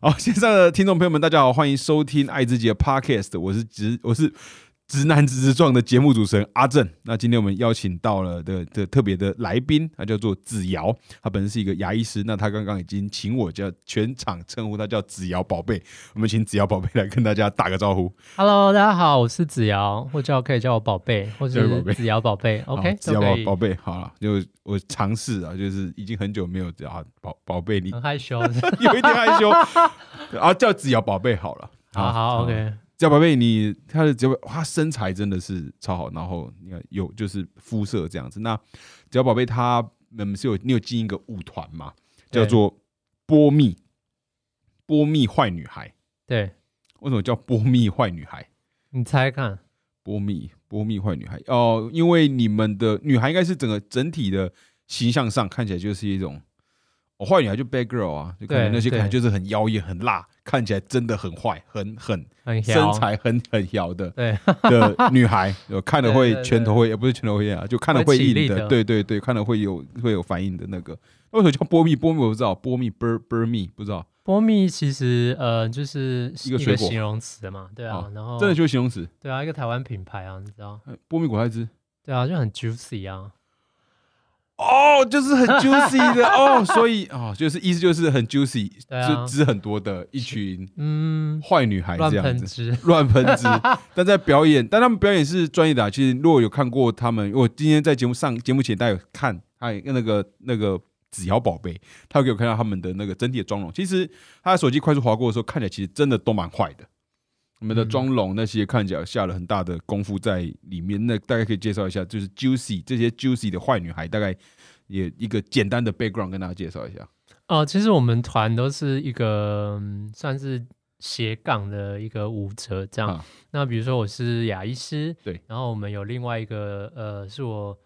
好，线上的听众朋友们，大家好，欢迎收听爱自己的 Podcast，我是直我是直男直直撞的节目主持人阿正。那今天我们邀请到了的的特别的来宾，他叫做子瑶，他本身是一个牙医师。那他刚刚已经请我叫全场称呼他叫子瑶宝贝，我们请子瑶宝贝来跟大家打个招呼。Hello，大家好，我是子瑶，或叫可以叫我宝贝，或叫你宝贝是子瑶宝贝，OK，好子瑶宝宝贝，好了，就我尝试啊，就是已经很久没有叫宝宝贝你，很害羞，有一点害羞，啊，叫子瑶宝贝好了。好好 OK，子瑶宝贝，你他的子瑶，他身材真的是超好，然后你看有就是肤色这样子。那子瑶宝贝他们是有你有进一个舞团嘛，叫做波蜜波蜜坏女孩。对为什么叫波蜜坏女孩？你猜看，波蜜波蜜坏女孩哦，因为你们的女孩应该是整个整体的形象上看起来就是一种。哦，坏女孩就 bad girl 啊，就可能那些可能就是很妖艳、很辣，看起来真的很坏、很很身材很很摇的对。的女孩，有看了会拳头会，也不是拳头会啊，就看了会会硬的，的。对对对，看了会有会有反应的那个。为什么叫波蜜？波蜜我不知道，波蜜 bur bur 蜜不知道，波蜜其实呃就是一个形容词嘛，对啊哦，然后真的就是形容词。对啊，一个台湾品牌啊，你知道，哎波蜜果菜汁。对啊，就很 juicy 啊，哦，就是很 juicy 的 哦，所以哦，就是意思就是很 juicy，对啊就汁很多的一群嗯，坏女孩乱这样子。喷汁，乱喷汁，但在表演，但他们表演是专业的、啊。其实如果有看过他们，我今天在节目上节目前大家有看，他那个那个子瑶宝贝，他有给我看到他们的那个整体的妆容。其实他的手机快速划过的时候，看起来其实真的都蛮坏的。你们的嗯妆容那些看起来下了很大的功夫在里面。那大概可以介绍一下，就是 Juicy 这些 Juicy 的坏女孩，大概也一个简单的 background 跟大家介绍一下。哦，其实我们团都是一个、嗯算是斜杠的一个舞者这样。啊那比如说我是牙医师，对，然后我们有另外一个呃，是我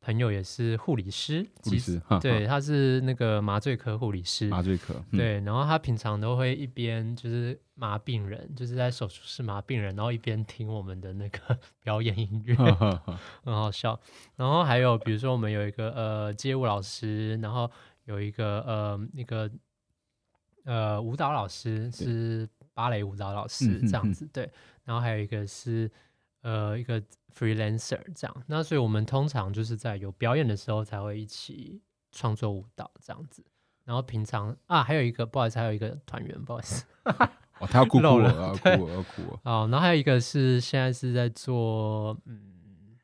朋友也是护理师，护理其实对，他是那个麻醉科护理师。麻醉科，嗯，对，然后他平常都会一边就是麻病人，就是在手术室麻病人，然后一边听我们的那个表演音乐，很好笑。然后还有比如说我们有一个呃街舞老师，然后有一个呃那个呃舞蹈老师是芭蕾舞蹈老师这样子，对。然后还有一个是呃一个 freelancer 这样。那所以我们通常就是在有表演的时候才会一起创作舞蹈这样子。然后平常啊还有一个不好意思，还有一个团员不好意思。哦，他要 哭哭漏了，了要哭对了，要哭了。哦，然后还有一个是现在是在做嗯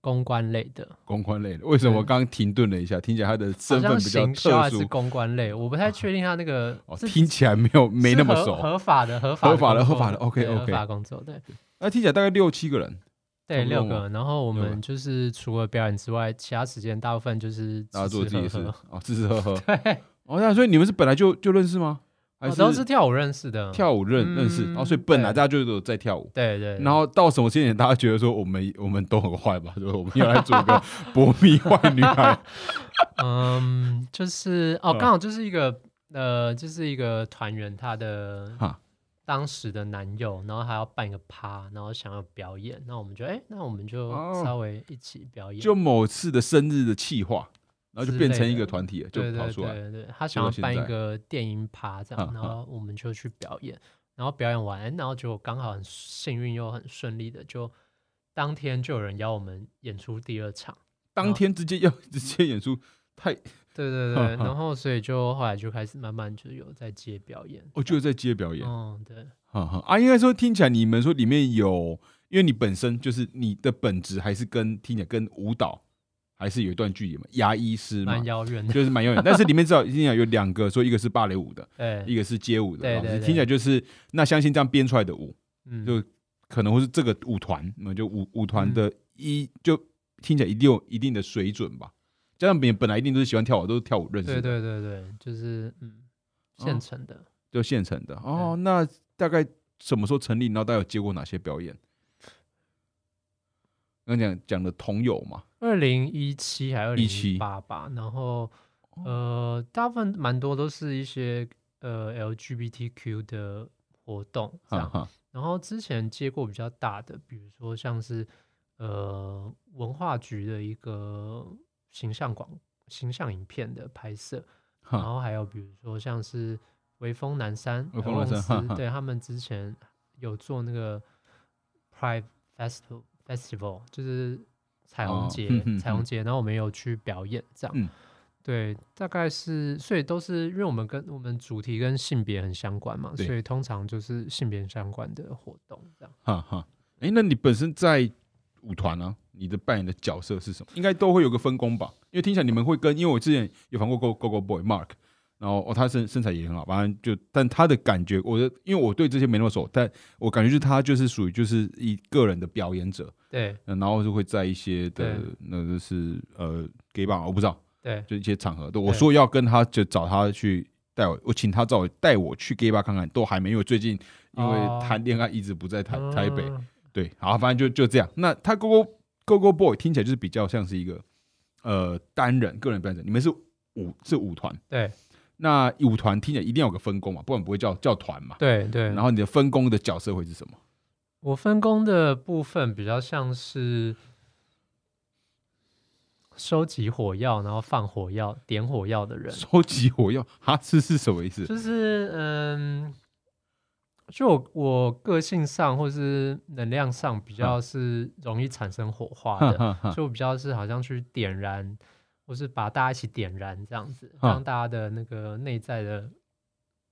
公关类的，公关类的，为什么我刚刚停顿了一下？听起来他的身份比较特殊是，公关类，我不太确定他那个哦，听起来没有没那么熟。合法的合法合法的合法的 OK OK 合法工作对那听起来大概六七个人，对六个，然后我们就是除了表演之外，其他时间大部分就是大家做自己的事吃吃喝喝哦，吃吃喝喝。对，哦，那所以你们是本来就就认识吗？还我都是跳舞认识的，跳舞认认识，嗯然后所以本来大家就有在跳舞。对对，然后到什么时间点，大家觉得说我们我们都很坏吧？说我们要来做个 波蜜坏女孩。嗯，就是哦，嗯刚好就是一个呃，就是一个团员他的哈当时的男友，然后还要办一个趴，然后想要表演，那我们就哎，那我们就哦稍微一起表演，就某次的生日的企划，然后就变成一个团体了，就对对跑出来。对对，他想要办一个电音趴这样，然后我们就去表演，然后表演完，然后就刚好很幸运又很顺利的，就当天就有人邀我们演出第二场。当天直接要 直接演出，太对对对，然后所以就后来就开始慢慢就有在接表演。我就在接表演。嗯，对，哈哈啊，应该说听起来你们说里面有，因为你本身就是你的本质还是跟听起来跟舞蹈还是有一段距离嘛，牙医师嘛蛮，遥远的。就是蛮遥远。但是里面至少听起来有两个，说一个是芭蕾舞的，对，一个是街舞的，对对对听起来就是那相信这样编出来的舞，嗯，就可能会是这个舞团，那么就舞舞团嗯的一就听起来一定有一定的水准吧。加上别人本来一定都是喜欢跳舞，都是跳舞认识的，对对对对，就是嗯，现哦成的。就现成的。哦，那大概什么时候成立？然后大概有接过哪些表演？刚刚讲讲的同友嘛，二零一七还是二零17一八吧，然后呃，大部分蛮多都是一些呃 LGBTQ 的活动这样。哈哈，然后之前接过比较大的，比如说像是呃文化局的一个形象广形象影片的拍摄，然后还有比如说像是微风南山、微风南山俄哈哈罗斯对他们之前有做那个 Pride Festival Festival，就是彩虹哦节，彩虹节，然后我们有去表演这样。嗯对，大概是，所以都是因为我们跟我们主题跟性别很相关嘛，所以通常就是性别相关的活动这样。哈哈。哎，那你本身在舞团呢？你的扮演的角色是什么？应该都会有个分工吧？因为听起来你们会跟，因为我之前有访过 Go Go Go Boy Mark，然后哦，他身身材也很好，反正就，但他的感觉，我的，因为我对这些没那么熟，但我感觉就是他就是属于就是一个人的表演者，对嗯然后就会在一些的对，那就是呃 gay bar，我不知道，对就一些场合，对我说要跟他就找他去带我，我请他找我带我去 gay bar 看看，都还没，因为最近因为哦谈恋爱一直不在台台北，嗯对，好，反正就就这样。那他 Go Go Go Go Boy 听起来就是比较像是一个呃单人个人表演者，你们是舞是舞团，对那舞团听起来一定要有个分工嘛，不然不会叫叫团嘛。对对。然后你的分工的角色会是什么？我分工的部分比较像是收集火药，然后放火药、点火药的人，收集火药，哈，这是什么意思？就是嗯，就我我个性上或是能量上比较是容易产生火花的，就我比较是好像去点燃，或是把大家一起点燃这样子，让大家的那个内在的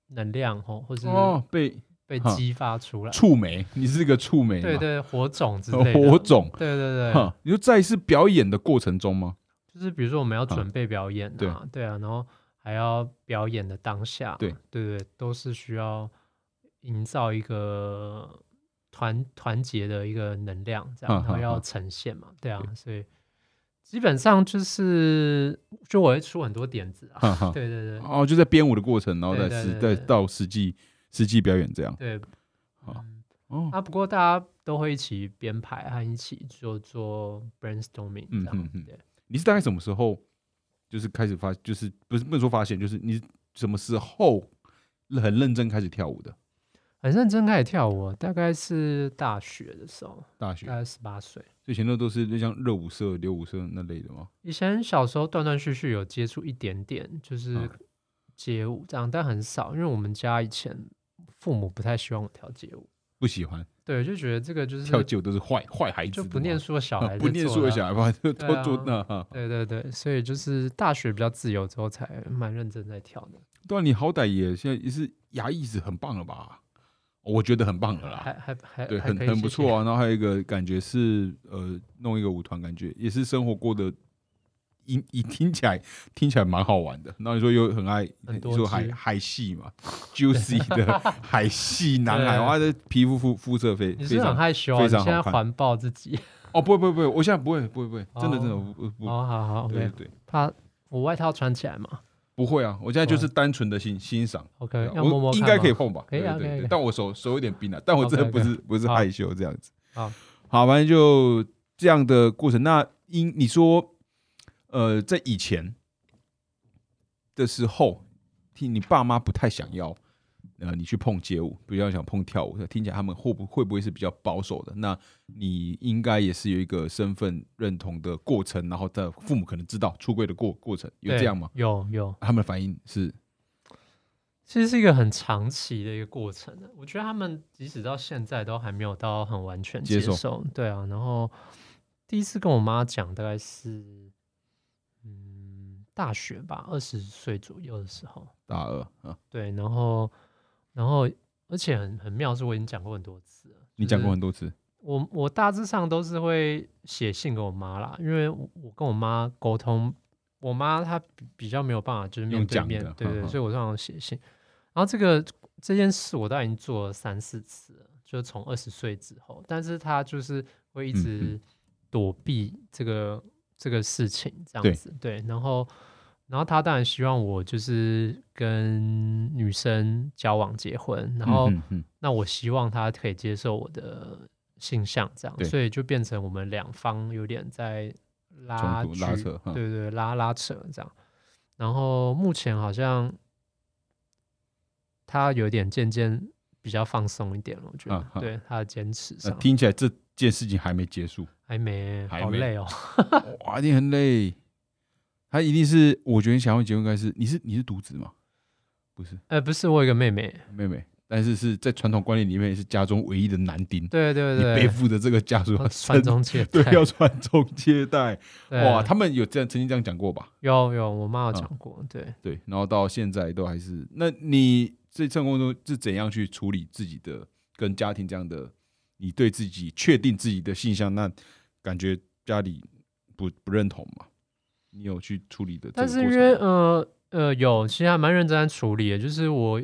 能量吼，或是哦，被被激发出来。触媒，你是个触媒，对对，火种之呃类的。火种。对对对，你就在是表演的过程中吗？就是比如说我们要准备表演对啊，对啊，然后还要表演的当下，对对对，都是需要营造一个团团结的一个能量，这样，然后要呈现嘛，对啊，所以基本上就是就我会出很多点子啊。对对对哦，就在编舞的过程，然后再实再到实际实际表演这样。对，好嗯哦，啊，不过大家都会一起编排和一起就做 brainstorming 这样，对。你是大概什么时候就是开始发，就是不是不能说发现，就是你什么时候很认真开始跳舞的？很认真开始跳舞，大概是大学的时候，大学大，概十八岁。所以前头都是就像热舞社、流舞社那类的吗？以前小时候断断续续有接触一点点，就是嗯街舞这样，但很少，因为我们家以前父母不太希望我跳街舞，不喜欢对，就觉得这个就是跳街舞都是坏坏孩子的嘛，就不念书的小孩、不念书的小，孩吧，就对啊都做那哈。对对对，所以就是大学比较自由之后才蛮认真在跳的，对啊，你好歹也现在也是牙医子，很棒了吧？我觉得很棒了啦。还还还对，很很不错啊。然后还有一个感觉是，呃，弄一个舞团，感觉也是生活过得，一一听起来听起来蛮好玩的。然后你说又很爱，很多你说海海系嘛，juicy 的海系男孩，对哇，这皮肤肤肤色非非常害羞啊？非常现在环抱自己，哦，不会不会不会，我现在不会不会不会，真的真的不哦，好好，OK，对对对，怕我外套穿起来嘛不会啊，我现在就是单纯的欣欣赏。，OK，我应该可以碰吧？可以啊对对但我手手有点冰了，但我真的不是不是害羞这样子。好，好，反正就这样的过程。那因你说，呃，在以前的时候，听你爸妈不太想要，呃，你去碰街舞，比较想碰跳舞，听起来他们会不会不会是比较保守的？那你应该也是有一个身份认同的过程，然后的父母可能知道出柜的过过程，有这样吗？有有，他们的反应是其实是一个很长期的一个过程的。我觉得他们即使到现在都还没有到很完全接受接受，对啊。然后第一次跟我妈讲，大概是嗯大学吧，二十岁左右的时候，大二啊，对。然后然后而且很很妙，是我已经讲过很多次了。你讲过很多次，我我大致上都是会写信给我妈啦，因为我我跟我妈沟通，我妈她比比较没有办法就是面对面对对，所以我通常写信。然后这个这件事我都已经做了三四次了，就是从二十岁之后，但是她就是会一嗯直躲避这个、这个事情这样子，对，然后。然后他当然希望我就是跟女生交往结婚，然后嗯嗯嗯那我希望他可以接受我的性向，这样，所以就变成我们两方有点在拉扯哈对对，拉拉扯这样。然后目前好像他有点渐渐比较放松一点了，我觉得，啊对他的坚持那上听起来这件事情还没结束，还没还没好累哦。哇，你很累。他一定是，我觉得想要结婚应该是你是你是独子吗？不是，呃，不是，我有一个妹妹，妹妹，但是是在传统观念里面是家中唯一的男丁，对对你背对，负着这个家族传宗接 对代，要传宗接代，哇，他们有这样曾经这样讲过吧？有有，我妈有嗯讲过，对。对，然后到现在都还是，那你这份工作是怎样去处理自己的跟家庭这样的？你对自己确定自己的性向，那感觉家里不不认同嘛？你有去处理的这个但是因？为呃呃有，其实还蛮认真在处理的，就是我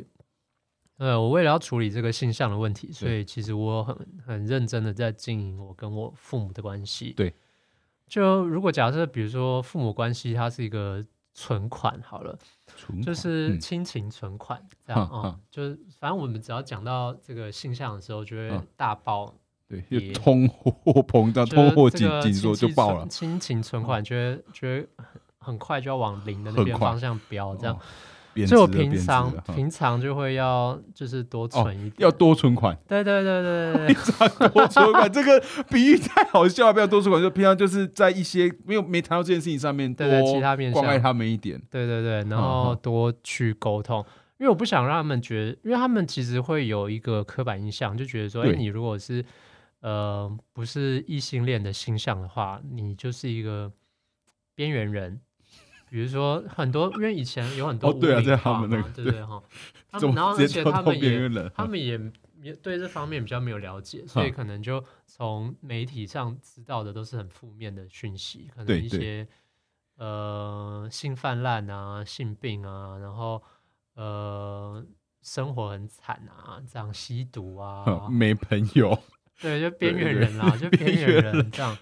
呃我为了要处理这个性向的问题，所以其实我很很认真的在经营我跟我父母的关系。对，就如果假设比如说父母关系它是一个存款好了，就是亲情存款这样啊、就是反正我们只要讲到这个性向的时候，就会嗯大爆。对，通货膨胀、通货紧这个紧缩就爆了，存亲情存款觉得觉得很很快就要往零的那边方向飙，这样所以我平常平常就会要就是多存一点，要多存款，对对对对对对 多存款，这个比喻太好笑了。不要多存款，就平常就是在一些没有没谈到这件事情上面，多对对，其他面关爱，他们一点。对对对，然嗯后嗯多去沟通，因为我不想让他们觉得，因为他们其实会有一个刻板印象，就觉得说，哎，对你如果是呃不是异性恋的性向的话，你就是一个边缘人。比如说很多，因为以前有很多哦对啊在他化们那个对嘛对对哈，他怎们然后而且他们也？他们也也对这方面比较没有了解，所以嗯可能就从媒体上知道的都是很负面的讯息，可能一些呃性泛滥啊、性病啊，然后呃生活很惨啊，这样吸毒啊，没朋友，对，就边缘人啦，就边缘人这样。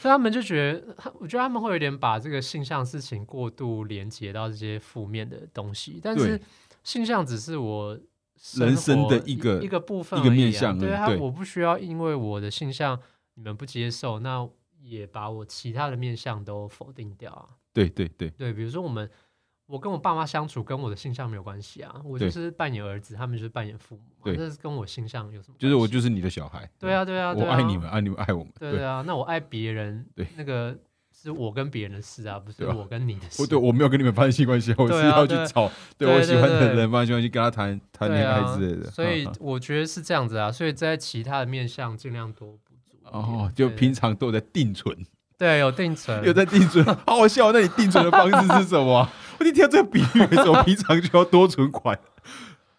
所以他们就觉得，他我觉得他们会有点把这个性向事情过度连接到这些负面的东西，但是性向只是我人生活的一个一个部分一个面向而对我不需要因为我的性向你们不接受，那也把我其他的面向都否定掉啊。对对对，对，比如说我们。我跟我爸妈相处跟我的性向没有关系啊，我就是扮演儿子，他们就是扮演父母嘛，对那是跟我性向有什么？就是我就是你的小孩。对啊，对啊，对啊我爱你们，爱你们爱我们。对对啊，那我爱别人，对那个是我跟别人的事啊，不是对啊我跟你的事。我对我没有跟你们发生性关系，我是对啊要去找对对我喜欢的人发生性关系，跟他谈谈恋爱之类的。所以哈 哈我觉得是这样子啊，所以在其他的面向尽量多补足一点。哦，就对平常都有在定存，对有定存，有在定存，好好笑。那你定存的方式是什么啊？我一听到这个比喻为什么，平常就要多存款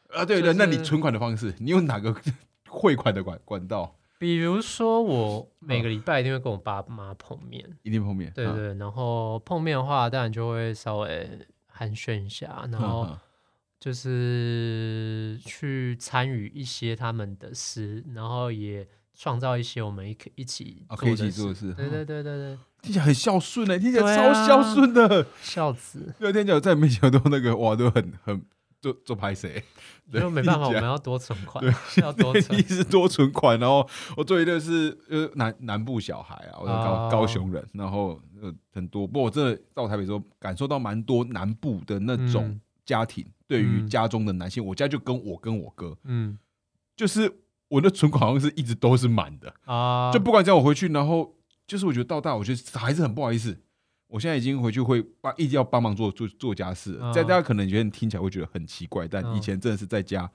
啊。对对，就是那你存款的方式，你用哪个汇款的管管道？比如说我每个礼拜一定会跟我爸妈碰面，一定碰面。啊对对，然后碰面的话，当然就会稍微寒暄一下，然后嗯就是去参与一些他们的事，然后也创造一些我们一起一起啊，可以一起做的事。对对对对对，听起来很孝顺呢，听起来超啊孝顺的。孝子，对，听起来在你面前都那个哇，都很很做做拍谁？对 就没办法，我们要多存款对，要多存一。直多存款，然后我作为的是呃南南部小孩啊，我是高、哦高雄人，然后呃很多，不过我真的到台北之后感受到蛮多南部的那种嗯家庭、对于嗯家中的男性，我家就跟我跟我哥，嗯就是我的存款好像是一直都是满的，啊，就不管这样我回去，然后就是我觉得到大，我觉得还是很不好意思。我现在已经回去会帮一直要帮忙做做做家事在大家可能觉得听起来会觉得很奇怪，但嗯以前真的是在家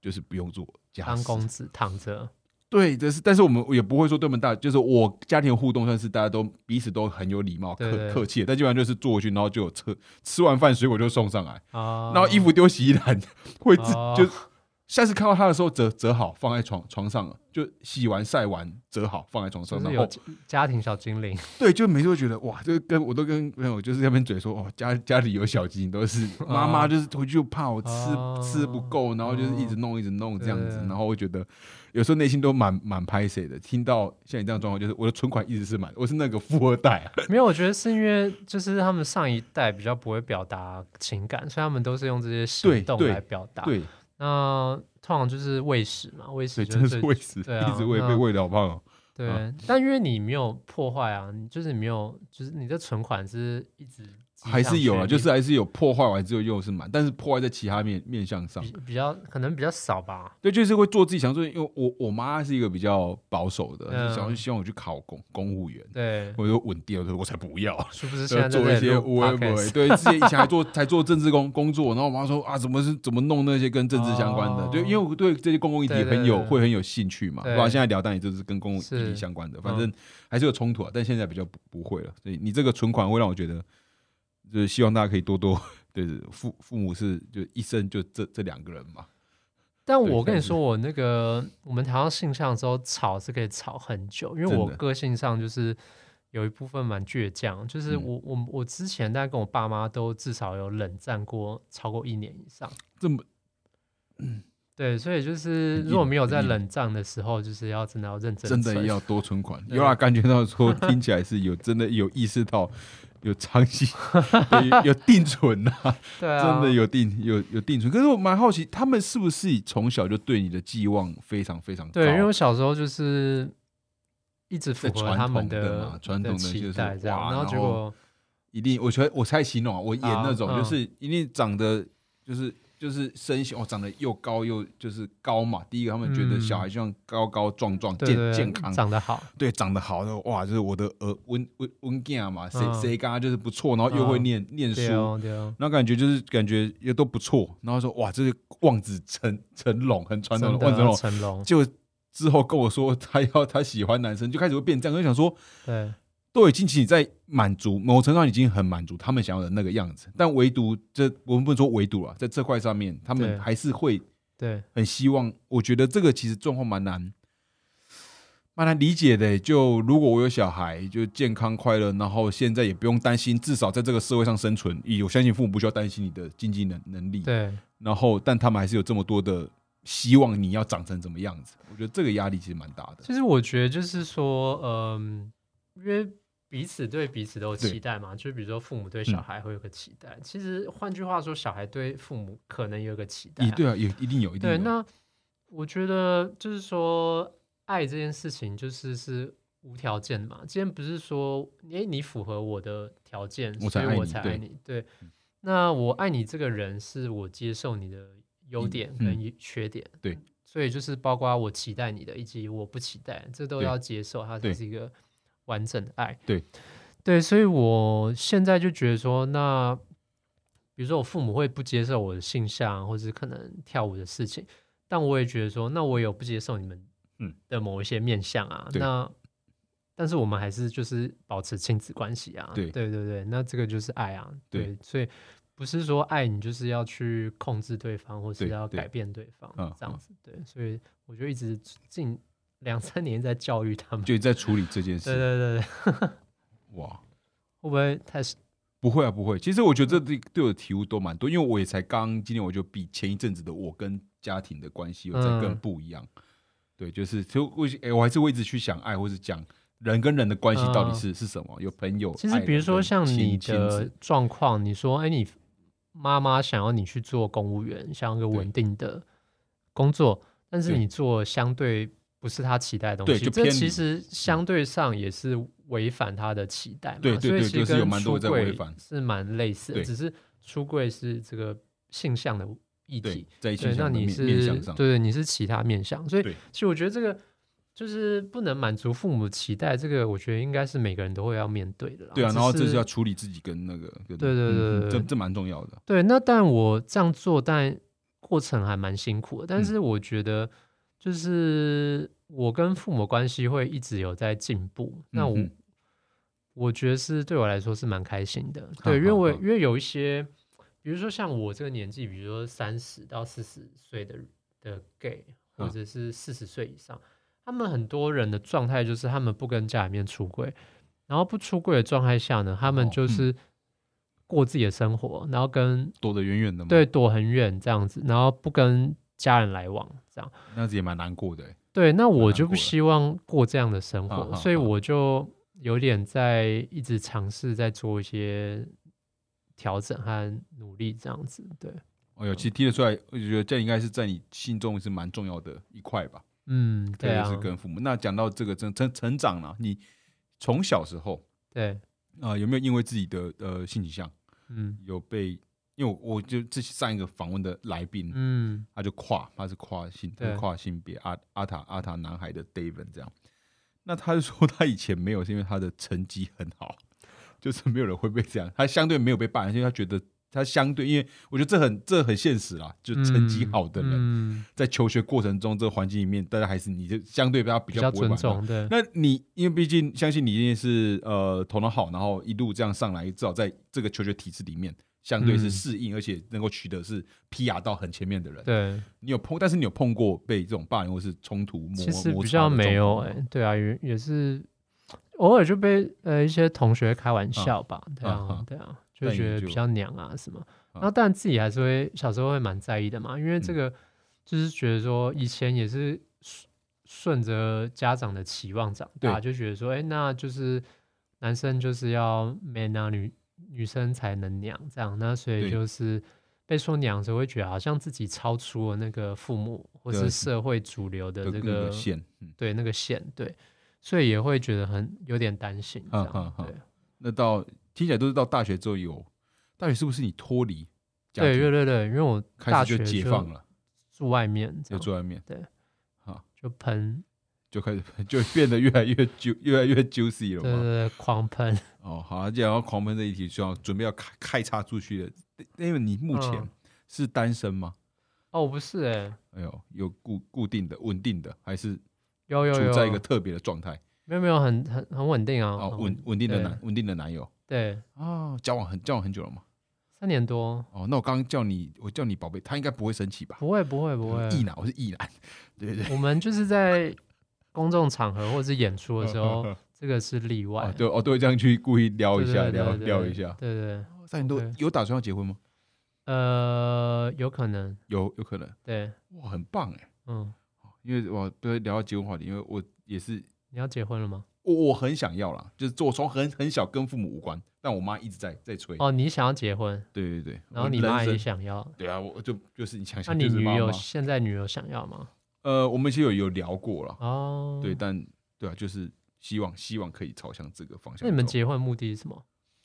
就是不用做家当事，公子躺着，对，但是但是我们也不会说对我们大，就是我家庭互动算是大家都彼此都很有礼貌、客客气，但基本上就是坐回去，然后就有车吃完饭水果就送上来，啊，然后衣服丢洗衣篮，会自哦就下次看到他的时候折折好放在床床上了，就洗完晒完折好放在床上，然后家家庭小精灵，对，就每次都觉得哇，这个跟我都跟朋友就是在那边嘴说哦，家家里有小精灵，都是妈妈就是回去就怕我吃、哦吃不够，然后就是一直弄一直弄这样子，对然后我觉得有时候内心都蛮蛮拍谁的。听到像你这样状况，就是我的存款一直是满，我是那个富二代啊。没有，我觉得是因为就是他们上一代比较不会表达情感，所以他们都是用这些行动来表达。对那通常就是喂食嘛，喂食对，真的就是最喂食，对啊一直喂被喂的好胖哦。对，啊但因为你没有破坏啊，你就是你没有，就是你的存款是一直还是有啊，就是还是有破坏完之后又是满，但是破坏在其他面面向上比。比较可能比较少吧。对，就是会做自己想做，因为我我妈是一个比较保守的，嗯就想希望我去考公公务员，对，我就稳定，我说我才不要。是不是做一些无为不为，podcast？对，之前以前还做才做政治工工作，然后我妈说啊，怎么是怎么弄那些跟政治相关的？哦对，因为我对这些公共议题很有对会很有兴趣嘛，不对然现在聊当然就是跟公共议题相关的，嗯反正还是有冲突啊，但现在比较不不会了。所以你这个存款会让我觉得，就是希望大家可以多多，对 对，父父母是就一生就这这两个人嘛，但我跟你说，我那个我们谈到性向的时候，吵是可以吵很久，因为我个性上就是有一部分蛮倔强，就是嗯我我我之前大概跟我爸妈都至少有冷战过超过一年以上。这么对，所以就是如果没有在冷战的时候，就是要真的要认真真的要多存款。对有啊，感觉到说听起来是有 真的有意识到有长期 有有定存呐、对啊，真的有定有有定存。可是我蛮好奇，他们是不是从小就对你的寄望非常非常高？对，因为我小时候就是一直符合他们统的嘛传统的期就是待这样，然后结果一定，我觉得我猜形容啊，我演那种啊就是一定长得就是就是身形哦，长得又高又就是高嘛。第一个，他们觉得嗯小孩就像高高壮壮、健健康，长得好，对，长得好的哇，就是我的儿温温温健嘛，谁嗯。谁刚刚就是不错，然后又会嗯。念念书，那感觉就是感觉也都不错，然后说哇，这是望子成成龙，很传统的的望子成龙。成龙，就之后跟我说他要他喜欢男生，就开始会变这样，就想说对都已经其实在满足某程度上已经很满足他们想要的那个样子，但唯独这我们不能说唯独啊，在这块上面，他们还是会对很希望。我觉得这个其实状况蛮难。蛮难理解的，就如果我有小孩，就健康快乐，然后现在也不用担心，至少在这个社会上生存，以我相信父母不需要担心你的经济能能力，对然后但他们还是有这么多的希望你要长成怎么样子，我觉得这个压力其实蛮大的。其实我觉得就是说，嗯，因为彼此对彼此都有期待嘛，就比如说父母对小孩会有个期待，其实换句话说，小孩对父母可能有个期待、啊。对啊，有一定有，一定对，那我觉得就是说，爱这件事情就是是无条件的嘛。今天不是说，诶，你符合我的条件，所以我才爱你。对，那我爱你这个人，是我接受你的优嗯点嗯跟缺点。对，所以就是包括我期待你的，以及我不期待，这都要接受，它才是一个完整的爱。对，对，所以我现在就觉得说，那比如说我父母会不接受我的性向，或者是可能跳舞的事情，但我也觉得说，那我有不接受你们嗯。的某一些面相啊，对。那但是我们还是就是保持亲子关系啊，对。对对对，那这个就是爱啊，对。对，所以不是说爱你就是要去控制对方，或是要改变对方这样子，对，所以我就一直近两三年在教育他们，就在处理这件事，对对对，哇，会不会太不会啊，不会。其实我觉得这对对我的体悟都蛮多，因为我也才刚今天我就比前一阵子的我跟家庭的关系有在更嗯。不一样。对，就是就我哎、我还是会一直去想爱，或是讲人跟人的关系到底是、是什么？有朋友，嗯其实比如说像你的状况，你说，哎，你妈妈想要你去做公务员，想要一个稳定的工作，但是你做相对不是他期待的东西，这其实相对上也是违反他的期待嘛。对对所以其实跟出柜是蛮类似的，只是出柜是这个性向的议对题。，在对，那你是对，你是其他面向，所以其实我觉得这个就是不能满足父母期待，这个我觉得应该是每个人都会要面对的啦。对啊，然后这是要处理自己跟那个，跟对对对对对这这蛮重要的。对，那但我这样做，但过程还蛮辛苦的。但嗯是我觉得，就是我跟父母关系会一直有在进步。那我嗯我觉得是对我来说是蛮开心的。对，因为因为有一些，比如说像我这个年纪，比如说三十到四十岁的的 gay，或嗯者是四十岁以上，他们很多人的状态就是他们不跟家里面出轨，然后不出轨的状态下呢，他们哦嗯就是过自己的生活，然后跟躲得远远的嘛，对，躲很远这样子，然后不跟家人来往这样。那样子也蛮难过的欸。对，那我就不希望过这样的生活，所以我就有点在一直尝试在做一些调整和努力这样子。对，哦哟，其实听得出来，我觉得这应该是在你心中是蛮重要的一块吧。嗯，对啊是，跟父母。那讲到这个成成成长呢，你从小时候对，啊、呃有没有因为自己的呃性取向，嗯有被，因为我我就这上一个访问的来宾，嗯。他就跨，他是跨性，他是跨性别阿阿塔阿塔男孩的 David 这样。那他就说他以前没有，是因为他的成绩很好，就是没有人会被这样，他相对没有被霸凌，因为他觉得他相对，因为我觉得这很这很现实啦，就成绩好的人、嗯，在求学过程中这个环境里面，大家还是你就相对比较比比较较不尊重，对，那你因为毕竟相信你一定是呃头脑好，然后一路这样上来，至少在这个求学体制里面，相对是嗯。适应，而且能够取得是 PR 到很前面的人。对，你有碰，但是你有碰过被这种霸凌或是冲突摩其实比较没有哎、对啊，也也是偶尔就被呃一些同学开玩笑吧，对啊，对啊，就觉得比较娘啊什么，嗯然后但自己还是会小时候会蛮在意的嘛，因为这嗯。个就是觉得说以前也是顺顺着家长的期望长大，就觉得说，哎、那就是男生就是要 man 啊，女女生才能娘这样，那所以就是。被说娘的时候，会觉得好像自己超出了那个父母或对是社会主流的这个个线，嗯，对那个线，对，所以也会觉得很有点担心这样，对，那到听起来都是到大学之后有，大学是不是你脱离对对对对，因为我大学就解放了，住外面就住外面对，好。就喷，就开始 就变得越来越 ju 越来越 juicy 了嘛。对对对，狂喷，哦，好，既然要狂喷这一题，就要准备要开开叉出去了。因为你目前嗯是单身吗？哦，我不是哎、哎呦，有固固定的、稳定的，还是有有有，处在一个特别的状态？没有没有很很很稳定啊，哦，很稳稳定的对男稳定的男友对，哦，交往很交往很久了吗？三年多，哦，那我刚刚叫你，我叫你宝贝，他应该不会生气吧？不会不会不会，异男，我是异男，对对对。我们就是在公众场合或者是演出的时候，这个是例外哦，，对哦，都会这样去故意撩一下，撩撩一下。对对，对三年多有打算要结婚吗？呃，有可能，有有可能，对，哇，很棒哎！嗯，因为我对聊到结婚话题，因为我也是你要结婚了吗？我我很想要啦，就是我从很很小跟父母无关，但我妈一直在在催。哦，你想要结婚，对对对，然后你妈也想要，对啊，我就就是你想想那想，你女友妈妈现在女友想要吗？呃，我们其实有有聊过了，哦，对，但对啊，就是希望希望可以朝向这个方向。那你们？结婚目的是什么？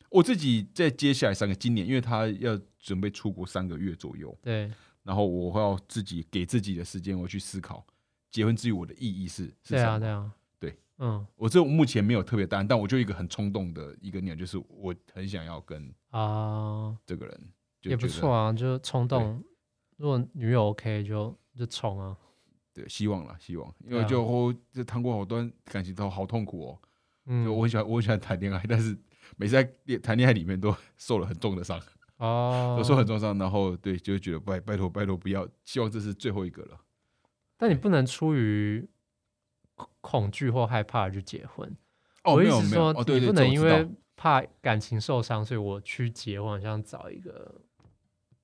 我自己在接下来三个今年，因为他要准备出国三个月左右，对，然后我要自己给自己的时间，我去思考结婚之于我的意义是是对啊，什么。对啊，对，嗯我这目前没有特别答案，但我就一个很冲动的一个念，就是我很想要跟啊，这个人，就也不错啊，就冲动。如果女友 OK 就就冲啊，对，希望啦，希望，因为就我就谈过好多感情都好痛苦哦。嗯，就我很喜欢，我很喜欢谈恋爱，但是每次在恋谈恋爱里面都受了很重的伤，哦，都受很重的伤，然后对，就会觉得拜拜托拜托不要，希望这是最后一个了。但你不能出于恐恐惧或害怕就结婚。哦，我没有没有，哦，对对，你不能因为怕感情受伤，所以我去结婚，好像找一个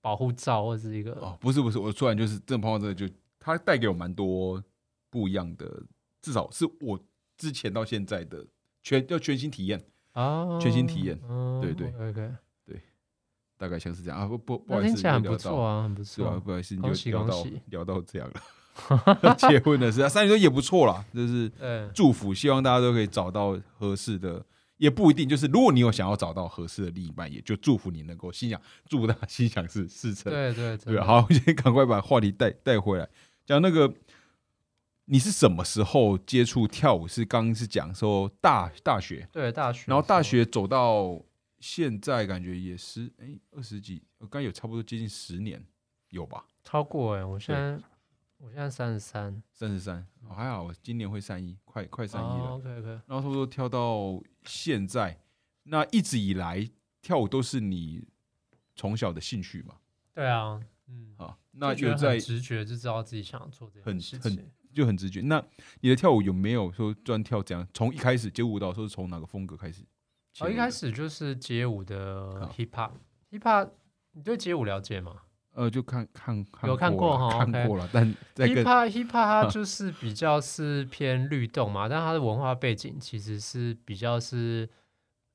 保护罩或者是一个哦，不是不是，我突然就是正碰到这个，就它带给我蛮多不一样的，至少是我之前到现在的全要全新体验，啊全新体验嗯对对，OK，对大概像是这样啊。不不不好意思，听起来很不错啊，很不是啊，不好意思，你恭喜就聊到恭喜聊到这样了。结婚的事啊，三十岁也不错啦，就是，祝福，希望大家都可以找到合适的，也不一定就是如果你有想要找到合适的另一半，也就祝福你能够心想，祝福大家心想事事成。对对对，啊好，先赶快把话题带带回来，讲那个你是什么时候接触跳舞？是刚刚是讲说大大学，对大学，然后大学走到现在，感觉也是哎二十几，我刚有差不多接近十年有吧？超过哎，我现在我现在三十三，三十三，哦还好，我今年会三一，快快三一了。OK OK，然后差不多跳到现在，那一直以来跳舞都是你从小的兴趣嘛？对啊，嗯，啊，那就在直觉就知道自己想要做这件很很事情。就很直觉。那你的跳舞有没有说专跳这样？从一开始街舞蹈，说是从哪个风格开始？哦，一开始就是街舞的 hip hop，hip hop，你对街舞了解吗呃，就看看看有看过哈看过了，但 hip hop hip hop 它 就是比较是偏律动嘛，但它的文化背景其实是比较是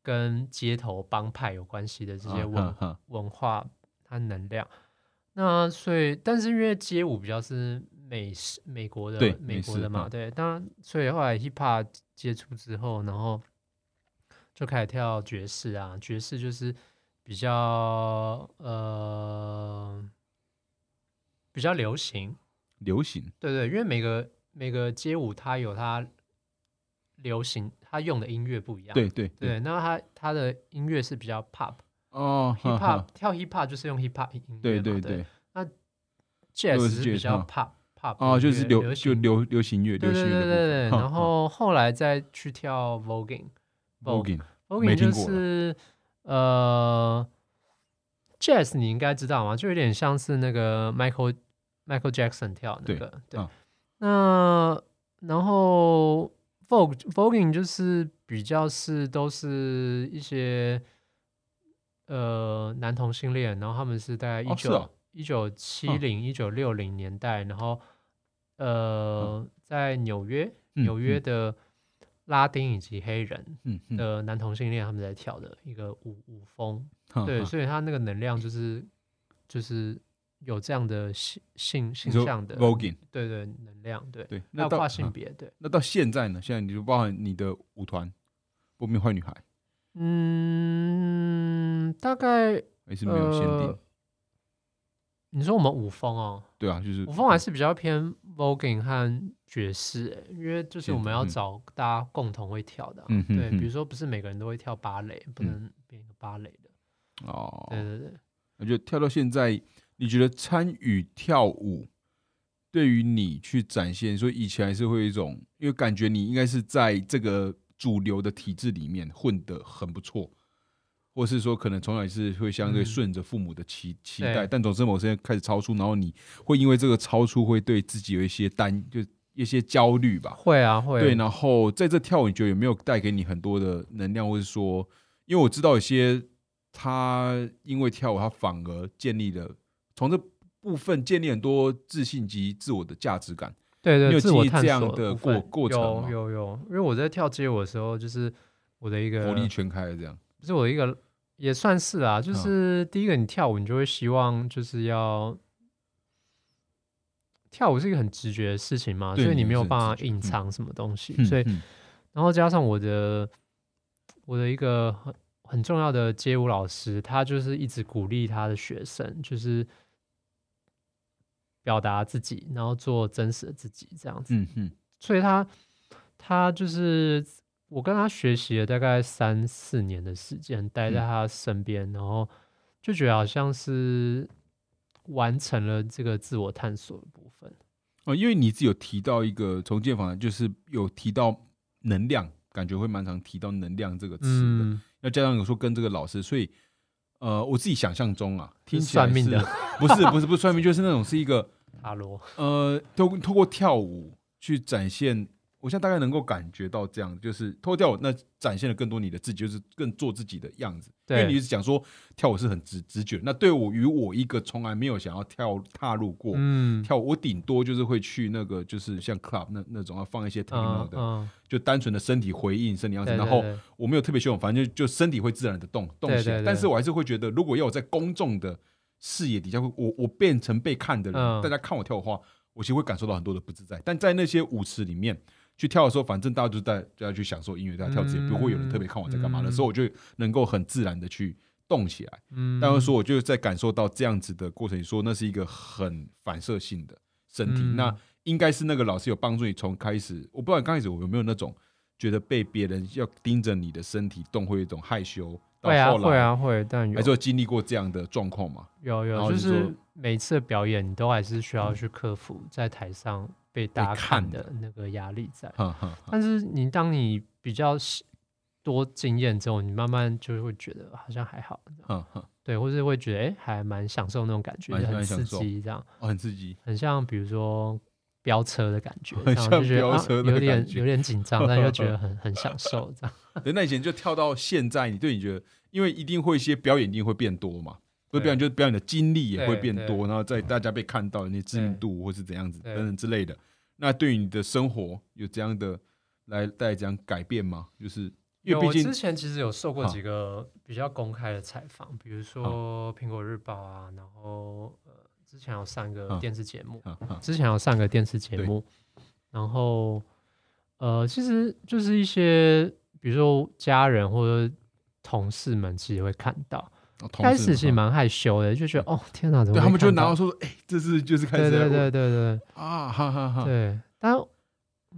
跟街头帮派有关系的这些啊文文化它能量。那所以，但是因为街舞比较是美式美国的对美国的嘛，嗯。对，当然，所以后来 hip hop 接触之后，然后就开始跳爵士啊，爵士就是比较呃比较流行，流行，对对，因为每个每个街舞它有它流行，它用的音乐不一样，对对对，那它它的音乐是比较 pop 哦 hip hop 跳 hip hop 就是用 hip hop 音乐，对对对那，，jazz 是是比较 pop pop 哦，就是流流就行流流行乐，对对流行乐对对然后后来再去跳 voguing。voguing，voguing 就没听过是呃，jazz 你应该知道吗？就有点像是那个 Michael Michael Jackson 跳那个，对。啊那然后 vogue voguing 就是比较是都是一些呃男同性恋，然后他们是大概一九一九七零一九六零年代，然后呃在纽约嗯纽约嗯。的拉丁以及黑人。的男同性恋他们在跳的一个舞舞风，对，所以他那个能量就是就是有这样的性性性向的 voguing，对对能量，对，对，那到哈跨性别，对，那到现在呢？现在你就包含你的舞团不灭坏女孩，嗯，大概还是没有限定。呃？你说我们舞风哦，对啊，就是舞风还是比较偏 voguing 和爵士、欸，因为就是我们要嗯。找大家共同会跳的嗯哼哼比如说不是每个人都会跳芭蕾，不嗯能变一个芭蕾的，哦，对对对。我觉得跳到现在，你觉得参与跳舞对于你去展现，说以前还是会有一种，因为感觉你应该是在这个主流的体制里面混得很不错，或是说可能从小也是会相对嗯顺着父母的期、期待，但总之某些开始超出，然后你会因为这个超出，会对自己有一些担，就一些焦虑吧。会啊，会。对，然后在这跳舞，你觉得有没有带给你很多的能量，或是说，因为我知道有些他因为跳舞，他反而建立了从这部分建立很多自信及自我的价值感。对对，自我探索的过过程吗？有有有，因为我在跳街舞的时候，就是我的一个活力全开了这样。不是我的一个也算是啊，就嗯。是第一个你跳舞，你就会希望就是要跳舞是一个很直觉的事情嘛，所以你没有办法隐藏什么东西，嗯所以嗯。然后加上我的我的一个很很重要的街舞老师，他就是一直鼓励他的学生，就是表达自己，然后做真实的自己这样子。嗯嗯所以他他就是我跟他学习了大概三四年的时间，待在嗯他身边，然后就觉得好像是完成了这个自我探索的部分。哦，因为你自己有提到一个重建房，就是有提到能量，感觉会蛮常提到能量这个词的。嗯，要加上有说跟这个老师，所以呃，我自己想象中啊，听起来算命的是不是不是不是算命，就是那种是一个阿罗，呃，透透过跳舞去展现，我现在大概能够感觉到这样，就是透过跳舞那展现了更多你的自己，就是更做自己的样子。因为对你是讲说跳舞是很直直觉，那对我与我一个从来没有想要跳踏入过、嗯，跳舞，我顶多就是会去那个就是像 club 那那种要放一些 techno 的，嗯嗯，就单纯的身体回应身体样子，然后我没有特别修，反正就就身体会自然的动动起来。但是我还是会觉得，如果要我在公众的视野底下，会我我变成被看的人，嗯大家看我跳的话，我其实会感受到很多的不自在。但在那些舞池里面去跳的时候，反正大家就在就要去享受音乐，大家跳自己，嗯不会有人特别看我在干嘛的嗯时候，我就能够很自然的去动起来。嗯，但是说，我就在感受到这样子的过程，说那是一个很反射性的身体，嗯那应该是那个老师有帮助你从开始，我不知道刚开始我有没有那种觉得被别人要盯着你的身体动，会有一种害羞，到会啊会，啊会，但有。还是有经历过这样的状况嘛？有有，就是每次表演，你都还是需要去克服在台上被大家看看的的。那个压力在。但是你当你比较多经验之后，你慢慢就会觉得好像还好，对，或是会觉得哎、诶还蛮享受那种感觉，很刺激，这样。哦，很刺激，很像比如说飙车的感觉，很像飙车的有点感觉。有点紧张，但又 觉得很很享受，这样。对，那以前就跳到现在，你对你觉得，因为一定会一些表演一定会变多嘛，不是对表演就是表演的经历也会变多，然后在大家被看到，你的知名度或是怎样子等等之类的。那对于你的生活有这样的来带来这样改变吗？就是因有，为毕竟我之前其实有受过好几个比较公开的采访，比如说《苹果日报》啊，然后呃，之前有上一个嗯。电视节目，之前有上个电视节目，然后呃，其实就是一些比如说家人或者同事们其实会看到，开始其实蛮害羞的，就觉得哦天哪，怎么对他们就拿到说，哎，这是就是开始对对对对对。啊，哈哈哈，对，但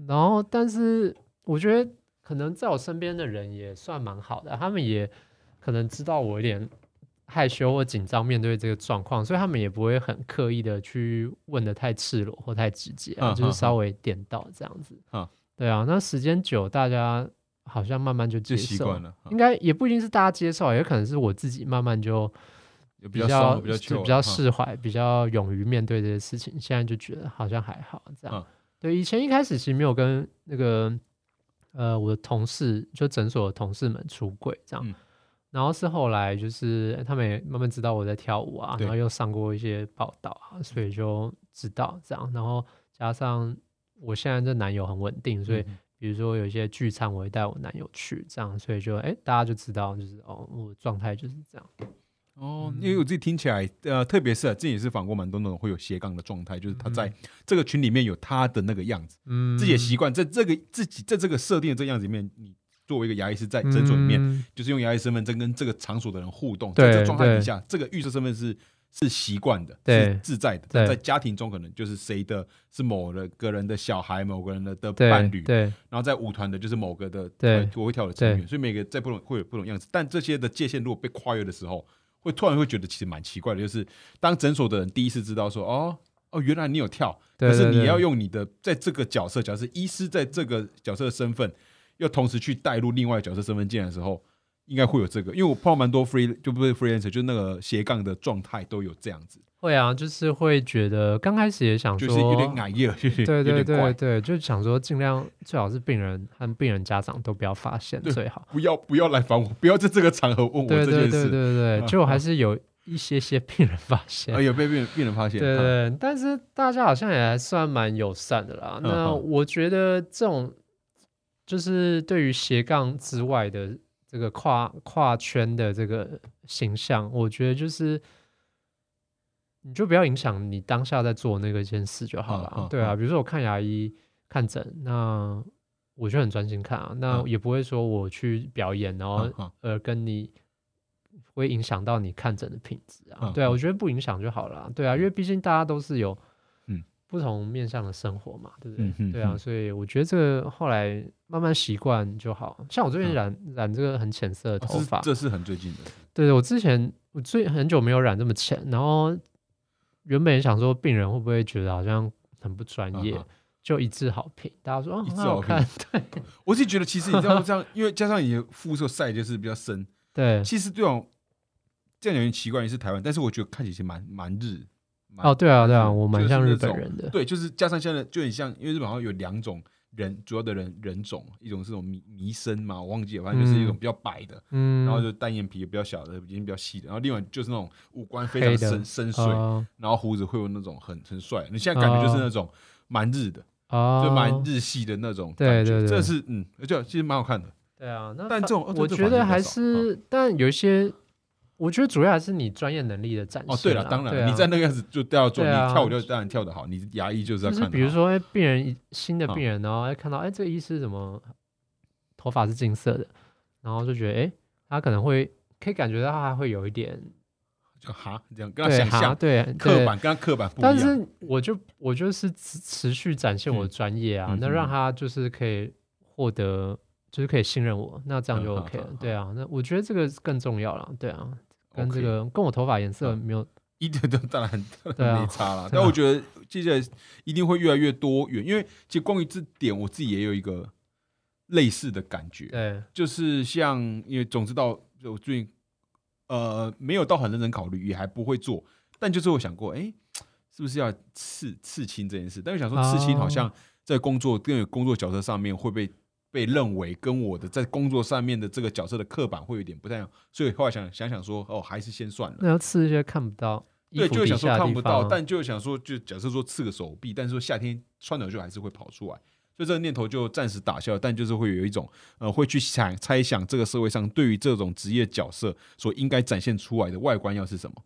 然后但是我觉得可能在我身边的人也算蛮好的，他们也可能知道我有点害羞或紧张面对这个状况，所以他们也不会很刻意的去问的太赤裸或太直接、啊，嗯嗯就是稍微点到这样子。嗯对啊，那时间久，大家好像慢慢就接就习受惯了，应该也不一定是大家接受，也可能是我自己慢慢就比较比较就比较释怀，比较勇于面对这些事情。现在就觉得好像还好这样。嗯对，以前一开始其实没有跟那个呃我的同事，就诊所的同事们出柜这样。嗯然后是后来就是他们也慢慢知道我在跳舞啊，然后又上过一些报道啊，所以就知道这样。然后加上我现在这男友很稳定，所以嗯比如说有一些聚餐，我会带我男友去，这样，所以就哎大家就知道就是哦我的状态就是这样。哦，因为我自己听起来，呃，特别是啊，之前也是访过蛮多那种会有斜杠的状态，就是他在这个群里面有他的那个样子，嗯，自己的习惯，在这个自己在这个设定的这个样子里面，你作为一个牙医师在诊所里面，嗯。就是用牙医身份证跟这个场所的人互动，对在这个状态底下，这个预设身份是是习惯的，是自在的。在家庭中，可能就是谁的是某的个人的小孩，某个人的的伴侣，对然后在舞团的就是某个的我会跳的成员，所以每个在不同会有不同样子。但这些的界限如果被跨越的时候，会突然会觉得其实蛮奇怪的，就是当诊所的人第一次知道说，哦哦，原来你有跳，可是你要用你的在这个角色，假设是医师在这个角色的身份，又同时去带入另外角色身份进来的时候，应该会有这个，因为我碰到蛮多 free 就不是 freelancer，就是那个斜杠的状态都有这样子，会啊，就是会觉得刚开始也想说，就是有点矮叶，有点对对对。对，就想说尽量最好是病人和病人家长都不要发现最好。不要不要来烦我，不要在这个场合问我对对这件事。对对对，嗯结果还是有一些些病人发现哎。有被病人病人发现，对嗯对，但是大家好像也还算蛮友善的啦。嗯那嗯我觉得这种就是对于斜杠之外的这个跨跨圈的这个形象，我觉得就是你就不要影响你当下在做那个一件事就好了。嗯嗯对啊，比如说我看牙医看诊，那我就很专心看啊，那嗯也不会说我去表演，然后呃跟你会影响到你看诊的品质啊。嗯对啊，嗯我觉得不影响就好了啊。对啊，因为毕竟大家都是有嗯不同面向的生活嘛，对不对？对啊，嗯所以我觉得这个后来慢慢习惯就好。像我最近嗯染、染这个很浅色的头发，这是很最近的，对对，我之前我最很久没有染这么浅，然后原本想说病人会不会觉得好像很不专业，就一致好评，大家说哦一致好很好看，对 我是觉得其实你知道这样，因为加上你的肤色晒就是比较深，对。其实这种这样有点奇怪，你是台湾，但是我觉得看起来蛮蛮日。蛮哦，对啊，对啊，我蛮像日本人的。对，就是加上现在就很像，因为日本好像有两种人，主要的人人种，一种是那种迷迷生嘛，我忘记了，反正就是一种比较白的，嗯，然后就单眼皮比较小的，眼睛比较细的，然后另外就是那种五官非常深深邃，哦然后胡子会有那种很很帅，你现在感觉就是那种蛮日的，哦，就蛮日系的那种对感觉，对对这是嗯，而且其实蛮好看的。对啊，那但反这种我觉得还是，但有一些，我觉得主要还是你专业能力的展现哦，对了，当然啊你在那个样子就都要做，你跳舞就当然跳得好，你牙医就是要就是看。比如说，哎，病人新的嗯病人，然后哎看到哎这个医师怎么头发是金色的，然后就觉得哎他可能会可以感觉到他会有一点就哈这样跟他想象对刻板跟他刻板不一但。是我就我就是持持续展现我的嗯专业啊，嗯那让嗯他就是可以获得，就是可以信任我，那这样就嗯 OK 了。对啊，那我觉得这个更重要了。对啊，跟这个跟我头发颜色嗯。没有 一点都当然当对啊然没差啦，对啊但我觉得接下来一定会越来越多元，因为其实关于这点，我自己也有一个类似的感觉，对。就是像因为总知道我最近呃没有到很认真考虑，也还不会做，但就是我想过，哎、是不是要刺刺青这件事？但是想说刺青好哦。像在工作跟工作角色上面会被被认为跟我的在工作上面的这个角色的刻板会有点不太一样，所以后来想想想说，哦，还是先算了。那要刺一些看不到对，就会想说看不到，但就想说，就假设说刺个手臂，但是说夏天穿短袖还是会跑出来，所以这个念头就暂时打消。但就是会有一种呃，会去想猜想这个社会上对于这种职业角色所应该展现出来的外观要是什么。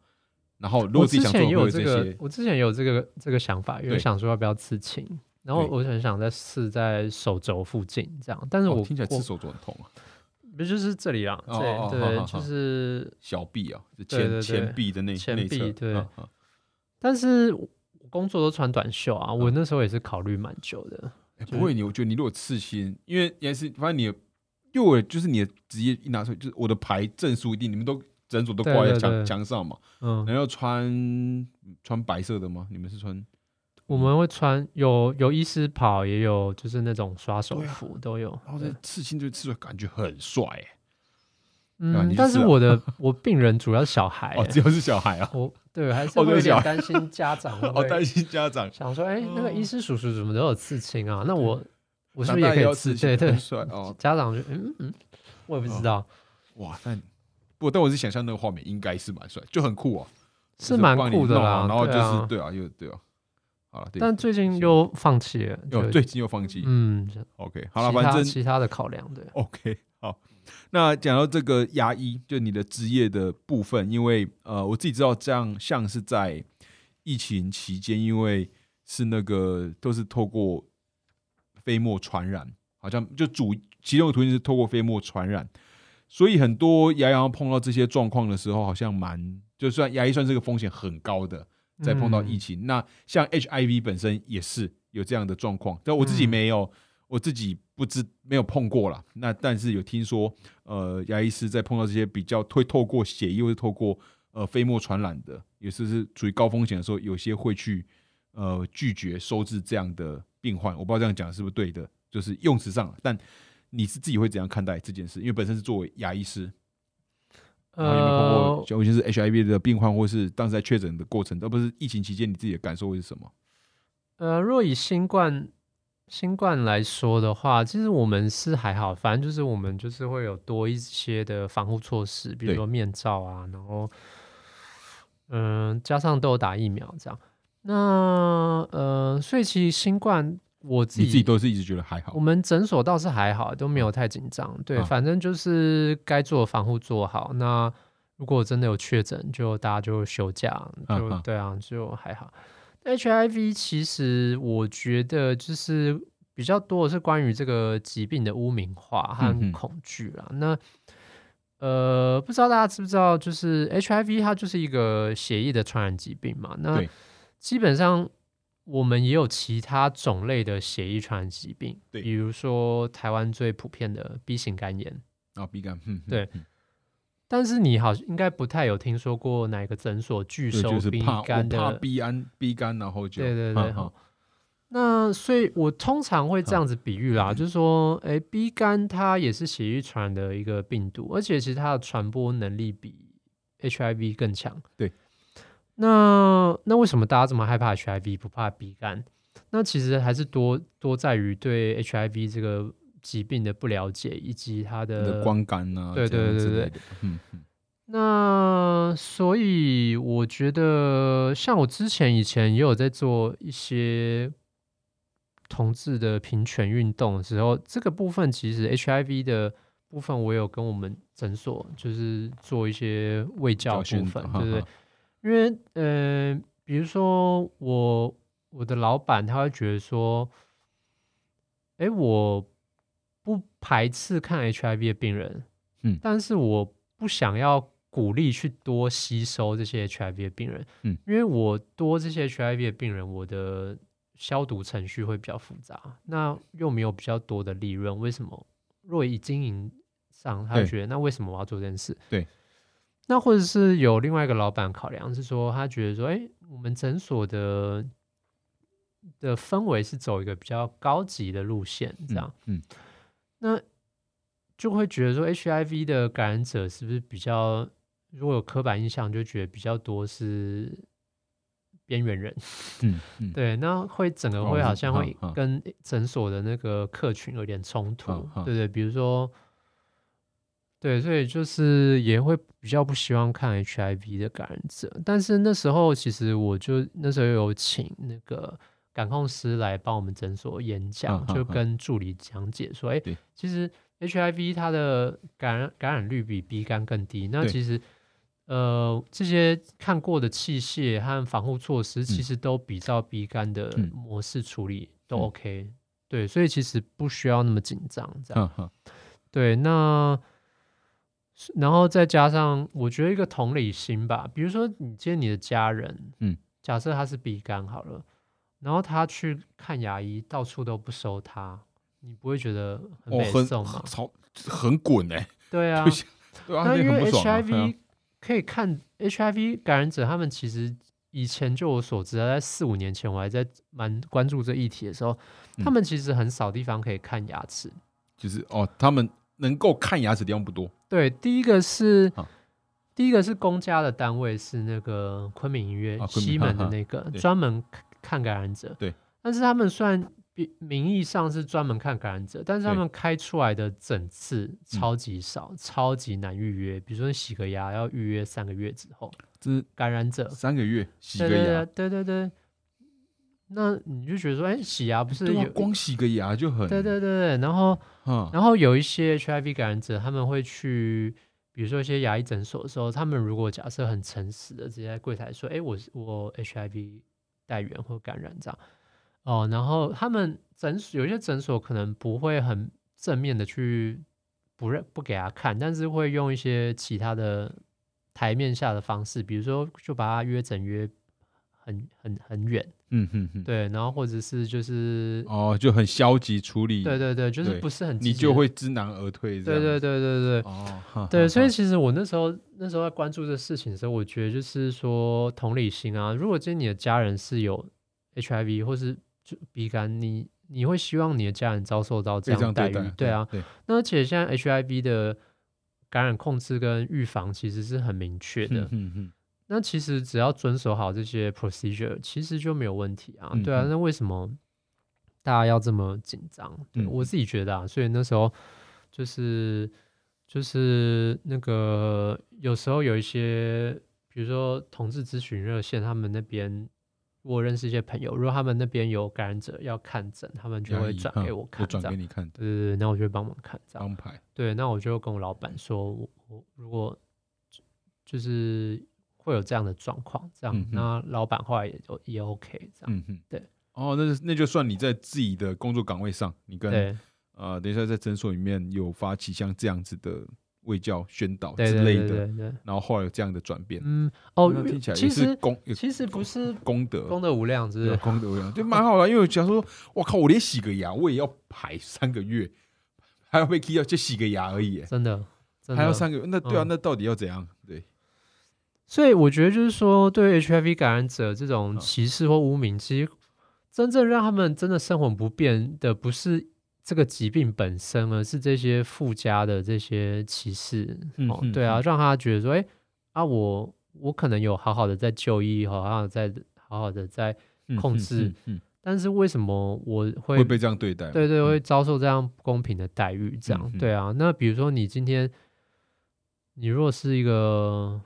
然后如我果自己想做，之前也会有这个些，我之前也有这个这个想法，有对想说要不要刺青，然后对我很想再刺在手肘附近这样，但是我、哦听起来我刺手肘很痛啊。不就是这里啊？哦对对，就是，小臂啊，是对对前对前臂的那前臂对但是我工作都穿短袖啊，我嗯那时候也是考虑蛮久的。欸不会，你我觉得你如果刺青，因为也是反正你的，因为我就是你的职业一拿出来，就是我的牌证书一定，你们都诊所都挂在墙上嘛，嗯，然后穿穿白色的吗？你们是穿？我们会穿有有医师袍，也有就是那种刷手服都有。然后这刺青就刺出来感觉很帅嗯但是我的我病人主要是小孩、哦，只要是小孩啊，我对还是有点担心家长 哦，担心家长，想说，哎、那个哦。医师叔叔怎么都有刺青啊？那我我是不是也可以刺？对对。帅哦，家长就嗯嗯，我也不知道，哇，但不，但我是想象那个画面应该是蛮帅，就很酷哦，是蛮酷的啦。然后就是对啊，又对啊，好了，对但最近又放弃了，就又最近又放弃嗯，，OK，好了，反正其他的考量对。OK，好。那讲到这个牙医，就你的职业的部分，因为呃，我自己知道这样像是在疫情期间，因为是那个都是透过飞沫传染，好像就主其中的途径是透过飞沫传染，所以很多牙医碰到这些状况的时候，好像蛮就算牙医算是个风险很高的，在碰到疫嗯情。那像 HIV 本身也是有这样的状况，但我自己嗯没有，我自己不知没有碰过啦。那但是有听说，呃，牙医师在碰到这些比较会透过血液或者透过呃飞沫传染的，也是是处于高风险的时候，有些会去呃拒绝收治这样的病患。我不知道这样讲是不是对的，就是用词上，但你是自己会怎样看待这件事？因为本身是作为牙医师，然后有没有碰呃过，，尤其是 HIV 的病患，或是当时在确诊的过程，而不是疫情期间，你自己的感受会是什么？呃，若以新冠新冠来说的话，其实我们是还好，反正就是我们就是会有多一些的防护措施，比如说面罩啊，然后嗯、加上都有打疫苗这样。那呃，所以其实新冠我自己你自己都是一直觉得还好我，们诊所倒是还好，都没有太紧张。对，嗯反正就是该做的防护做好。那如果真的有确诊，就大家就休假，就、对啊，就还好。HIV 其实我觉得就是比较多的是关于这个疾病的污名化和恐惧啦。那呃，不知道大家知不知道，就是 HIV 它就是一个血液的传染疾病嘛。那基本上我们也有其他种类的血液传染疾病，对比如说台湾最普遍的 B 型肝炎。啊，B 肝，对嗯但是你好应该不太有听说过哪个诊所拒，收就是 B 肝的怕 B 肝 B 肝，然后就对对对。那所以，我通常会这样子比喻啦，嗯就是说，哎，B 肝它也是血液传染的一个病毒，而且其实它的传播能力比 HIV 更强。对。那那为什么大家这么害怕 HIV 不怕 B 肝？那其实还是多多在于对 HIV 这个疾病的不了解，以及它你的光感啊，对对对对嗯嗯那所以我觉得，像我之前以前也有在做一些同志的平权运动的时候，这个部分其实 HIV 的部分，我有跟我们诊所就是做一些卫教部分，哈对不对哈？因为呃，比如说我我的老板他会觉得说，哎，我不排斥看 HIV 的病人，嗯但是我不想要鼓励去多吸收这些 HIV 的病人，嗯，因为我多这些 HIV 的病人，我的消毒程序会比较复杂，那又没有比较多的利润，为什么？若以经营上，他会觉得那为什么我要做这件事？对。那或者是有另外一个老板考量是说，他觉得说，哎、我们诊所的的氛围是走一个比较高级的路线，这样，嗯，那就会觉得说 HIV 的感染者是不是比较，如果有刻板印象，就觉得比较多是边缘人，嗯 嗯，对，那会整个会好像会跟诊所的那个客群有点冲突对对，比如说，对，所以就是也会比较不希望看 HIV 的感染者，但是那时候其实我就那时候有请那个感控师来帮我们诊所演讲，就跟助理讲解说，哎、对。其实 HIV 它的感染感染率比鼻肝更低，那其实。呃，这些看过的器械和防护措施，其嗯。实都比照鼻肝的嗯。模式处理都嗯。OK，、对，所以其实不需要那么紧张，这样。对，那是然后再加上我觉得一个同理心吧，比如说你今天你的家人，嗯，假设他是鼻肝好了，然后他去看牙医，到处都不收他，你不会觉得很很痛吗？超很滚 哎，对啊对啊，那因为 HIV 可以看 HIV 感染者，他们其实以前就我所知啊，在四五年前我还在蛮关注这议题的时候，他嗯们其实很少地方可以看牙齿。就是哦，他们能够看牙齿的地方不多。对，第一个是好第一个是公家的单位是那个昆明医院、啊西门的那个专门看看感染者。对，但是他们虽然名义上是专门看感染者，但是他们开出来的诊次超级少，超级难预约。比如说你洗个牙要预约三个月之后，这是感染者三个月洗个牙，对对对对。那你就觉得说，哎，洗牙不是？光洗个牙就很对对对对，然后啊，然后有一些 HIV 感染者，他们会去，比如说一些牙医诊所的时候，他们如果假设很诚实的直接在柜台说：“哎，我是我 HIV 带源或感染这样。”哦，然后他们诊所有一些诊所可能不会很正面的去不认不给他看，但是会用一些其他的台面下的方式，比如说就把他约诊约很很很远，嗯哼哼，对，然后或者是就是。哦，就很消极处理，对对对，就是不是很你就会知难而退，这对对样对对对。哦，哈对，所以其实我那时候那时候在关注这事情的时候，我觉得就是说同理心啊，如果今天你的家人是有 HIV 或是就鼻肝，你你会希望你的家人遭受到这样样待遇，对，对啊。对，那而且现在 HIV 的感染控制跟预防其实是很明确的，嗯嗯那其实只要遵守好这些 procedure，其实就没有问题啊。对啊，那为什么大家要这么紧张？对、嗯我自己觉得啊，所以那时候就是就是那个有时候有一些，比如说同志咨询热线，他们那边我认识一些朋友，如果他们那边有感染者要看诊，他们就会转给我看。转给你看，对对对，那我就会帮忙看这样。安排，对，那我就跟我老板说，我我如果就就是会有这样的状况，这样，嗯那老板后来也就也 OK，这样，嗯，对。哦，那就那就算你在自己的工作岗位上，你跟呃，等一下在诊所里面有发起像这样子的卫教宣导之类的，对对对，然后后来有这样的转变，嗯，哦那，听起来其也是实功，其实不是功德，功德无量，是功德无量，就蛮好的。因为假如说，我靠，我连洗个牙我也要排三个月，还要被 key 掉，就洗个牙而已，真的，真的还要三个月，那对啊，嗯那到底要怎样？对，所以我觉得就是说，对 HIV 感染者这种嗯。歧视或污名，其实真正让他们真的生活不便的，不是这个疾病本身，而是这些附加的这些歧视。哦，嗯嗯对啊，嗯。让他觉得说，哎、啊，我我可能有好好的在就医，好好的在好好的在，控制嗯嗯。但是为什么我会会被这样对待，对对，嗯。会遭受这样不公平的待遇，这样、对啊。那比如说你今天，你如果是一个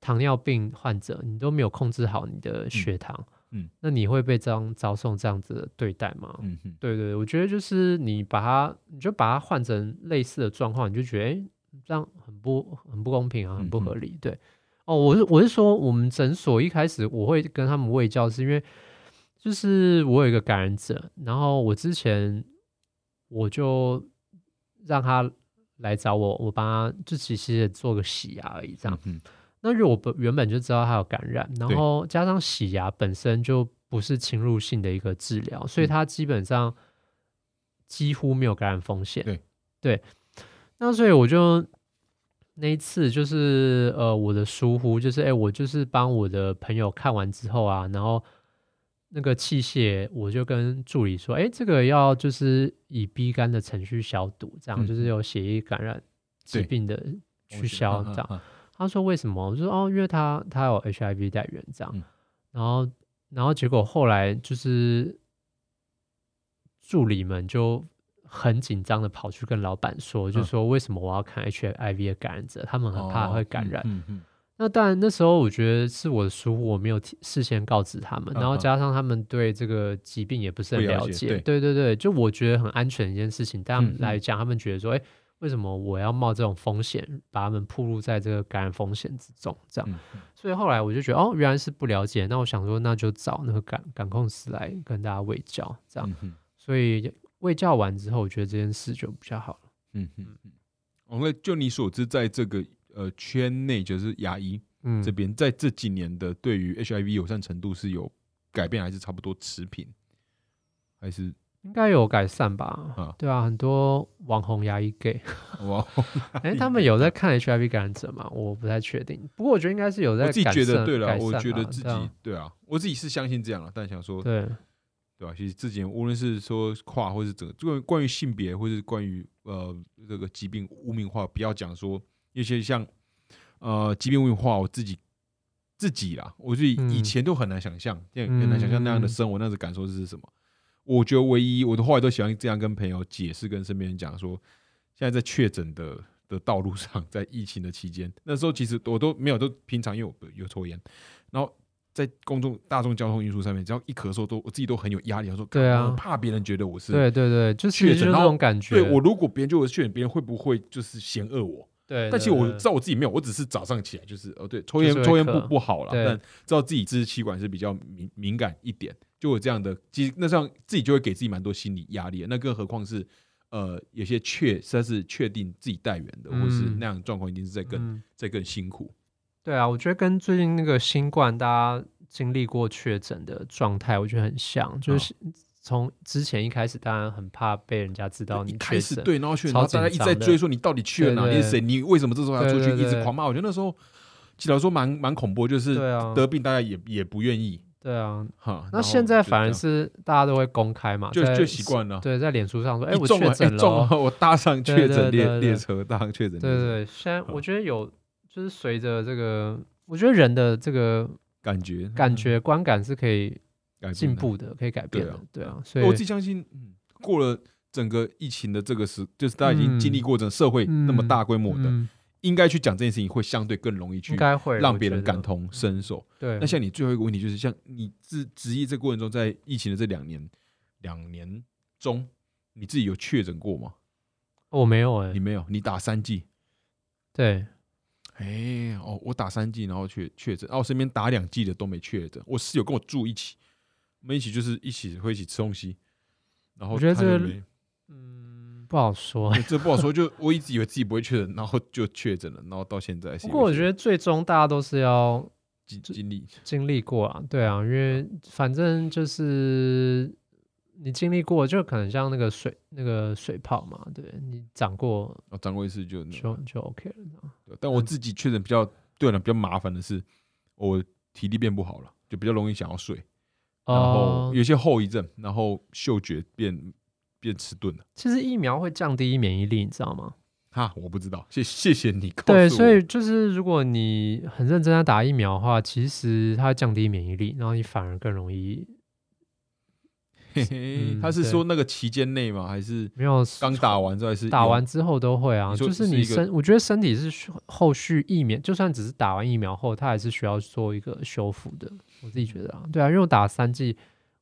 糖尿病患者，你都没有控制好你的血糖，嗯那你会被这样遭受这样子的对待吗？嗯嗯对对，我觉得就是你把它，你就把它换成类似的状况，你就觉得这样很不很不公平啊，很不合嗯理。对，哦，我是我是说，我们诊所一开始我会跟他们喂教，是因为就是我有一个感染者，然后我之前我就让他来找我，我帮他就其实也做个洗牙而已，这样。嗯那因为我本原本就知道他有感染，然后加上洗牙本身就不是侵入性的一个治疗，所以嗯他基本上几乎没有感染风险。对那所以我就那一次就是呃我的疏忽，就是哎、我就是帮我的朋友看完之后啊，然后那个器械我就跟助理说，哎、这个要就是以 B 肝的程序消毒，这样、嗯就是有血液感染疾病的去消这样。样，他说为什么？我就说哦，因为他他有 HIV 带源这样，嗯。然后然后结果后来就是助理们就很紧张的跑去跟老板说，就嗯。说为什么我要看 HIV 的感染者，他们很怕会感染。那当然那时候我觉得是我的疏忽，我没有事先告知他们，然后加上他们对这个疾病也不是很不了了解，对。对对对，就我觉得很安全的一件事情，对他们嗯嗯。来讲，他们觉得说，哎、为什么我要冒这种风险，把他们暴露在这个感染风险之中？这样，所以后来我就觉得，哦，原来是不了解。那我想说，那就找那个感感控师来跟大家喂教，这样。所以喂教完之后，我觉得这件事就比较好了。嗯嗯嗯，哦，那就你所知，在这个呃圈内，就是牙医嗯这，边，在这几年的对于 HIV 友善程度是有改变，还是差不多持平？还是应该有改善吧？啊对啊，很多网红牙医 gay，哇？哎、他们有在看 HIV 感染者吗？我不太确定，不过我觉得应该是有在我自己善觉得对了，我改善啦觉得自己对啊对啊，我自己是相信这样了，但想说对对吧？其实之前无论是说跨，或是整个关于关于性别，或是关于呃这个疾病污名化，不要讲说一些像呃疾病污名化，我自己自己啦，我自己嗯以前都很难想象，很很难想象那样的嗯生活，那样的感受是什么。我觉得唯一我的后来都喜欢这样跟朋友解释，跟身边人讲说，现在在确诊的的道路上，在疫情的期间，那时候其实我都没有，都平常因为我有抽烟，然后在公众大众交通运输上面，只要一咳嗽都我自己都很有压力，我说怕别人觉得我是对对对，确诊然后种感觉。对我如果别人觉得我是确诊，别人会不会就是嫌恶我？对，但其实我知道我自己没有，我只是早上起来就是哦，对，抽烟抽烟不不好了，但知道自己支持气管是比较敏敏感一点，就有这样的，其实那这样自己就会给自己蛮多心理压力。那更何况是呃有些确实在是确定自己带源的，或是嗯那样的状况一定是在更嗯在更辛苦。对啊，我觉得跟最近那个新冠大家经历过确诊的状态，我觉得很像，嗯就是从之前一开始，当然很怕被人家知道你一确始对，然后大家一直在追说你到底去了哪里，是谁，你为什么这时候要出去，一直狂骂。我觉得那时候，其实来说蛮蛮恐怖，就是得病大家也也不愿意对啊。哈。那现在反而是大家都会公开嘛，就就习惯了。对，在脸书上说，哎，我中了，哎确诊了哦，中了，我搭上确对诊列列车，搭上确诊对对对，现在嗯我觉得有，就是随着这个，我觉得人的这个感觉感觉观感是可以。进步的，可以改变对啊，的对啊，所以我自己相信，嗯，过了整个疫情的这个时，就是大家已经经历嗯过整个社会那么大规模的，嗯应该去讲这件事情，会相对更容易去应该会让别人感同身受。对，那像你最后一个问题，就是像你自职业这过程中，在疫情的这两年两年中，你自己有确诊过吗？我没有哎你，没有，你打三剂。对，哎、哦，我打三剂，然后确确诊，然后我身边打两剂的都没确诊。我室友跟我住一起，我们一起就是一起会一起吃东西，然后我觉得这个嗯，不好说。这不好说。就我一直以为自己不会确诊，然后就确诊了，然后到现在不过我觉得最终大家都是要经经历经历过啊，对啊，因为反正就是你经历过，就可能像那个水那个水泡嘛，对你长过哦，长过一次就就就 OK 了。对但我自己确诊比较对了，比较麻烦的是，我体力变不好了，就比较容易想要睡，然后哦有些后遗症，然后嗅觉变变迟钝了。其实疫苗会降低免疫力，你知道吗？哈，我不知道，谢谢谢你告诉我。对，所以就是如果你很认真在打疫苗的话，其实它降低免疫力，然后你反而更容易嘿嘿 嗯他是说那个期间内吗？还是没有刚打完之后还是打完之后都会啊，就是你身，我觉得身体是后续疫苗，就算只是打完疫苗后，它还是需要做一个修复的。我自己觉得啊，对啊，因为我打三剂，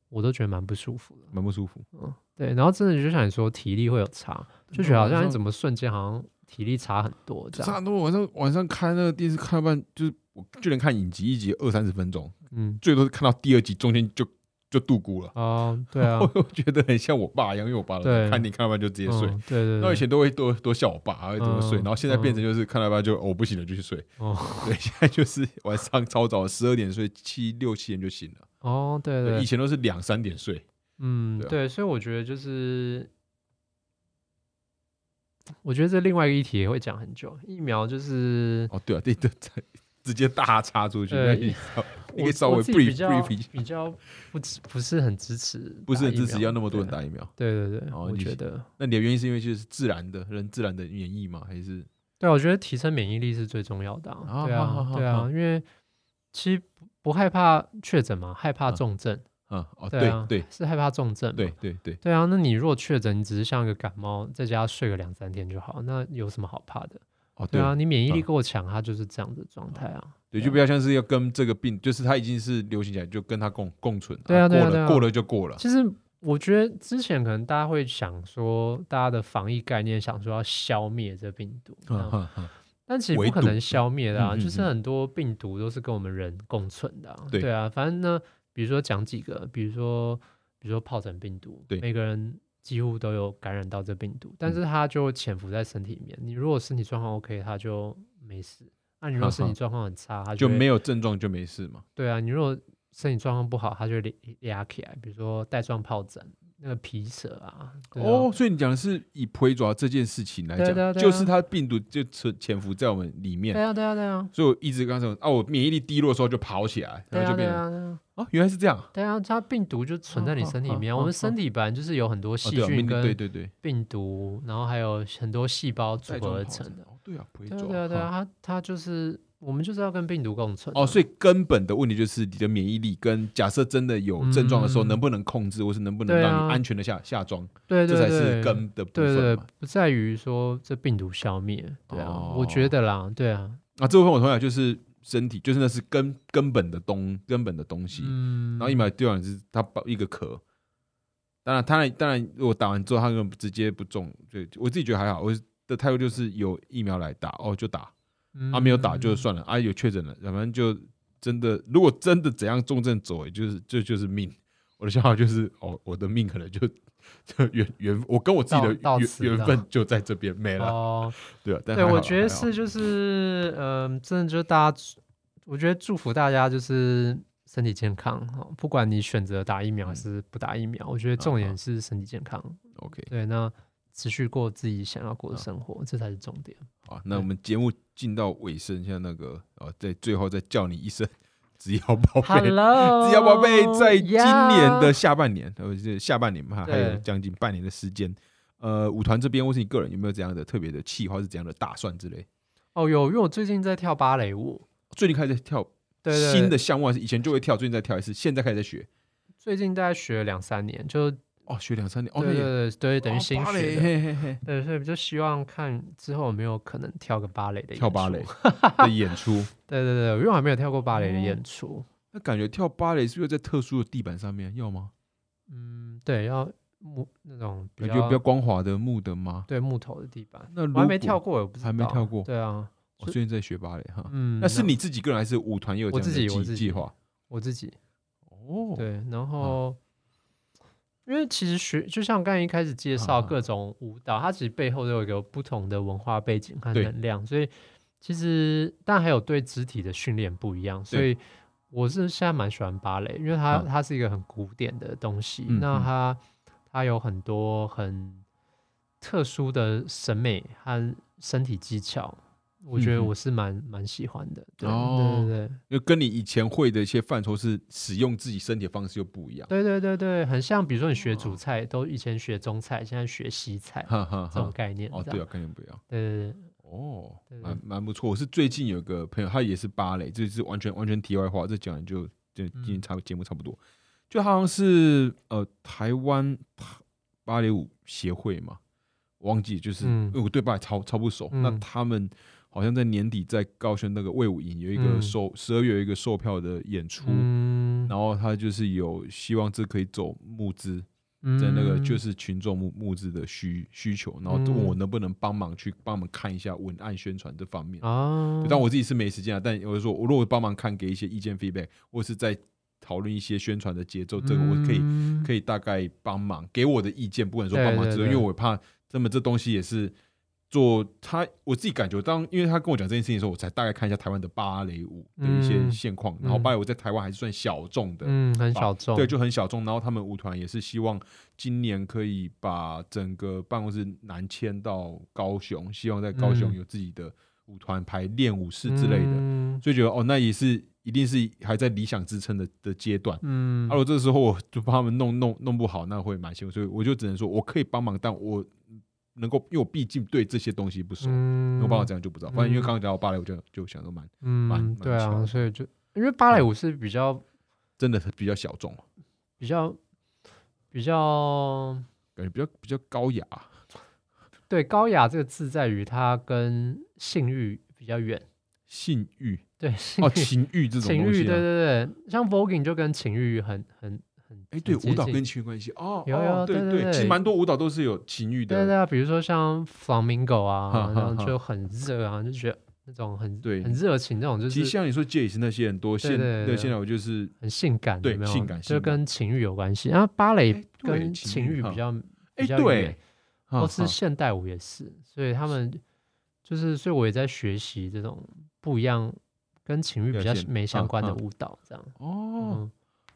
我都觉得蛮不舒服的。蛮不舒服？嗯，对，然后真的就像你说，体力会有差，就觉得好像你怎么瞬间好像体力差很多这样。差很多晚上晚上看那个电视看到半，就是我就连看影集，一集二三十分钟，嗯，最多是看到第二集中间就就度孤了。哦，对啊，我觉得很像我爸一样，因为我爸对看你看到半就直接睡。嗯对对对，那以前都会多多笑我爸，还会怎么睡，嗯然后现在变成就是看到半就哦我不行了就去睡。哦 对，现在就是晚上超早，十二点睡，七六七点就醒了。哦，对对，对以，前都是两三点睡。对啊嗯对，所以我觉得就是。我觉得这另外一个议题也会讲很久，疫苗就是哦，对啊，对对，对直接大插出去，你你可以稍微 brief 较 brief 比较不支不是很支持，不是很支持要那么多人。打疫苗。对对对，我觉得，那你的原因是因为就是自然的人自然的免疫吗？还是对啊，我觉得提升免疫力是最重要的啊。对啊对啊，因为其实不不害怕确诊嘛，害怕嗯重症。啊哦对啊，对对是害怕重症。对对对，对啊，那你如果确诊，你只是像一个感冒，在家睡个两三天就好，那有什么好怕的？哦对啊，你免疫力嗯够强，它就是这样的状态啊。对，就比较像是要跟这个病，就是它已经是流行起来，就跟它共共存。对啊过了过了就过了。其实我觉得之前可能大家会想说，大家的防疫概念想说要消灭这病毒，但其实不可能消灭的啊，就是嗯很多病毒都是跟我们人共存的、啊。对啊，反正呢，比如说讲几个，比如说比如说疱疹病毒，对每个人几乎都有感染到这病毒，但是它就潜伏在身体里面。你如果身体状况 OK，它就没事；那你如果身体状况很差，它就会没有症状就没事嘛。对啊，你如果身体状况不好，它就会压起来，比如说带状疱疹、那个皮蛇啊。啊哦，，所以你讲的是以皮爪这件事情来讲，对啊对啊对啊就是它病毒就潜潜伏在我们里面对，啊，对啊，对啊，所以我一直刚才说啊，我免疫力低落的时候就跑起来，然后就变成对啊，对啊。啊，原来是这样。对啊，它病毒就存在你身体里面我们身体本来就是有很多细菌跟对跟对对，病毒，然后还有很多细胞组合而成的。对啊，对啊，对啊，它它就是我们就是要跟病毒共存啊。哦，所以根本的问题就是你的免疫力跟假设真的有症状的时候，嗯能不能控制，或是能不能让你安全的下下装，对对这才是根的部对对分。，不在于说这病毒消灭。对啊，我觉哦得啦，对啊，啊，这部分我同样就是身体，就是那是根根本的东根本的东西。嗯，然后疫苗对完是它包一个壳，当然，当然，当然，如果打完之后它根本直接不中，对我自己觉得还好。我的态度就是有疫苗来打哦就打，啊没有打就嗯算了，啊有确诊了，反正就真的，如果真的怎样重症走，也就是这就是命。我的想法就是哦，我的命可能就 就缘缘，我跟我自己的缘缘分就在这边没了，哦，对啊。但对，我觉得是就是，嗯、真的就大家，我觉得祝福大家就是身体健康哈，不管你选择打疫苗还嗯是不打疫苗，我觉得重啊点是身体健康。OK。对，那持续过自己想要过的啊生活，这才是重点。好，那我们节目进到尾声，像那个呃，在最后再叫你一声“只要宝贝”。只要宝贝在今年的下半年，呃，这下半年嘛，还有将近半年的时间。呃，舞团这边或是你个人有没有怎样的特别的计划，是怎样的打算之类？哦，有，因为我最近在跳芭蕾舞，最近开始跳新的项目，还是以前就会跳，最近在跳，还是现在开始在学？最近大概学了两三年，就哦，学两三年，哦，对对对对，等于新学的。嘿嘿嘿，对，所以就希望看之后有没有可能跳个芭蕾的演跳芭蕾出的演出，对对对，因为我还没有跳过芭蕾的哦演出。那感觉跳芭蕾是不是在特殊的地板上面？要吗？嗯，对，要木那种比感觉比较较光滑的木的吗？对木头的地板。那如我还没跳过，我不知道。还没跳过对啊，我最近在学芭蕾哈。嗯，那是你自己个人还是舞团也有这样己计划？我自己哦，对，然后。因为其实学，就像刚才一开始介绍啊各种舞蹈，它其实背后都有一个不同的文化背景和能量，所以其实但还有对肢体的训练不一样，所以我是现在蛮喜欢芭蕾，因为它、嗯。它是一个很古典的东西，那它它有很多很特殊的审美和身体技巧，我觉得我是蛮蛮喜欢的，对、哦对对对因为跟你以前会的一些范畴是使用自己身体的方式又不一样。对对对对，很像比如说你学哦主菜，都以前学中菜，现在学西菜哈哈这种。概念，哦，对啊，概念不一样。对对对。哦，对蛮蛮不错。我是最近有个朋友，他也是芭蕾，这是完全完全题外话，这讲的就就今天差节目差不多。就好像是呃台湾芭蕾舞协会嘛，我忘记就是、嗯因为我对芭蕾超超不熟。那嗯他们好像在年底在高雄那个魏武营有一个嗯。售十二月有一个售票的演出，嗯，然后他就是有希望这可以走募资，在那个嗯就是群众募募资的需需求，然后问我能不能帮忙去帮忙看一下文案宣传这方面。啊，但我自己是没时间啊，但我就说，我如果帮忙看，给一些意见 feedback，或是在讨论一些宣传的节奏，这个我可以以可以大概帮忙给我的意见，不管说帮忙之类，对对对。因为我怕这么这东西也是做他我自己感觉当，因为他跟我讲这件事情的时候，我才大概看一下台湾的芭蕾舞的一些嗯现况，然后嗯芭蕾舞在台湾还是算小众的，嗯很小众，对，就很小众。然后他们舞团也是希望今年可以把整个办公室南迁到高雄，希望在高雄嗯有自己的舞团排练舞室之类的，嗯所以觉得哦，那也是一定是还在理想支撑的的阶段。嗯啊，如果这时候我就帮他们弄弄弄不好，那会蛮辛苦，所以我就只能说我可以帮忙，但我能够，因为我毕竟对这些东西不熟，嗯能够帮我这样就不知道。反正因为嗯。刚刚讲到芭蕾，舞就就想说蛮蛮嗯，对啊，所以就因为芭蕾舞是比较真的比较小众，比较比较感觉比较比较高雅。对高雅这个字在于它跟性欲比较远，性欲。对性哦，欲情欲这种情欲，对。对对，像 voguing 就跟情欲很很很哎，对，舞蹈跟情欲关系哦，有有对对对其实蛮多舞蹈都是有情欲的，对对啊，比如说像 flamingo 啊，哈哈然后就很热啊，就觉得那种很对。很热情那种，就是其实像你说 J 是那些很多现对现在我就是很性感，对有没有？性感性就跟情欲有关系。然后芭蕾跟情欲比较哎，对。或是啊现代舞也是，所以他们就是，所以我也在学习这种不一样，跟情欲比较没相关的舞蹈，这样。哦嗯，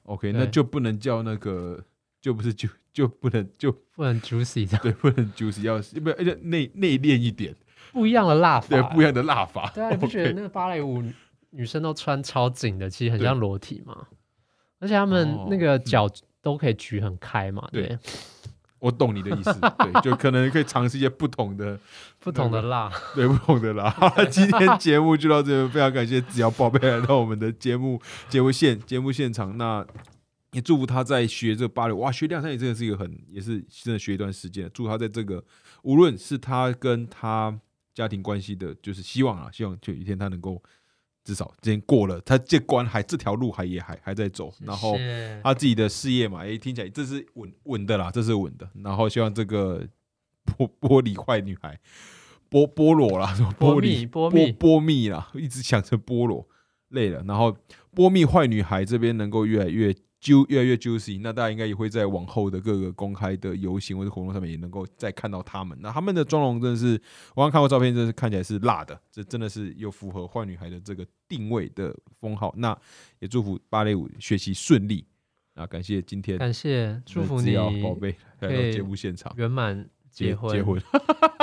，OK，那就不能叫那个，就不是就就不能就不能 juicy 这样，对，不能 juicy，要不而且内内敛一点，不一样的辣法。对，不一样的辣法。对啊，你不觉得那个芭蕾舞女女生都穿超紧的，其实很像裸体吗？而且她们哦那个脚都可以举很开嘛，对。对，我懂你的意思，对，就可能可以尝试一些不同的，不同的辣。对，不同的辣。好了，今天节目就到这边，非常感谢子瑶宝贝来到我们的节目节目现节目现场。那也祝福他在学这个芭蕾，哇，学两三年真的是一个很，也是真的学一段时间。祝他在这个无论是他跟他家庭关系的，就是希望啊，希望就有一天他能够至少今天过了，他这关还这条路还也还还在走，然后。他自己的事业嘛，哎，听起来这是稳稳的啦，这是稳的。然后希望这个玻玻璃坏女孩，菠菠萝啦，什么波玻璃蜜波波蜜啦，一直想着菠萝，累了。然后波蜜坏女孩这边能够越来越揪，越来越 juicy，那大家应该也会在往后的各个公开的游行或者活动上面也能够再看到他们。那他们的妆容真的是，我刚看过照片，真的是看起来是辣的，这真的是又符合坏女孩的这个定位的封号。那也祝福芭蕾舞学习顺利。啊，感谢今天感谢，祝福子你瑶宝贝来到节目现场圆满结婚，结婚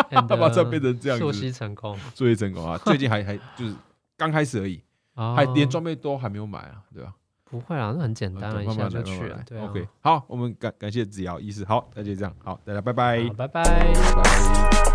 ，and 他把这变成这样子作息成功，作息成功啊！最近还还就是刚开始而已，哦还连装备都还没有买啊，对吧？不会啊，那很简单啊，一下就去了 OK，好，我们感感谢子瑶医师，好，那就这样，好，大家拜拜，拜拜。拜拜。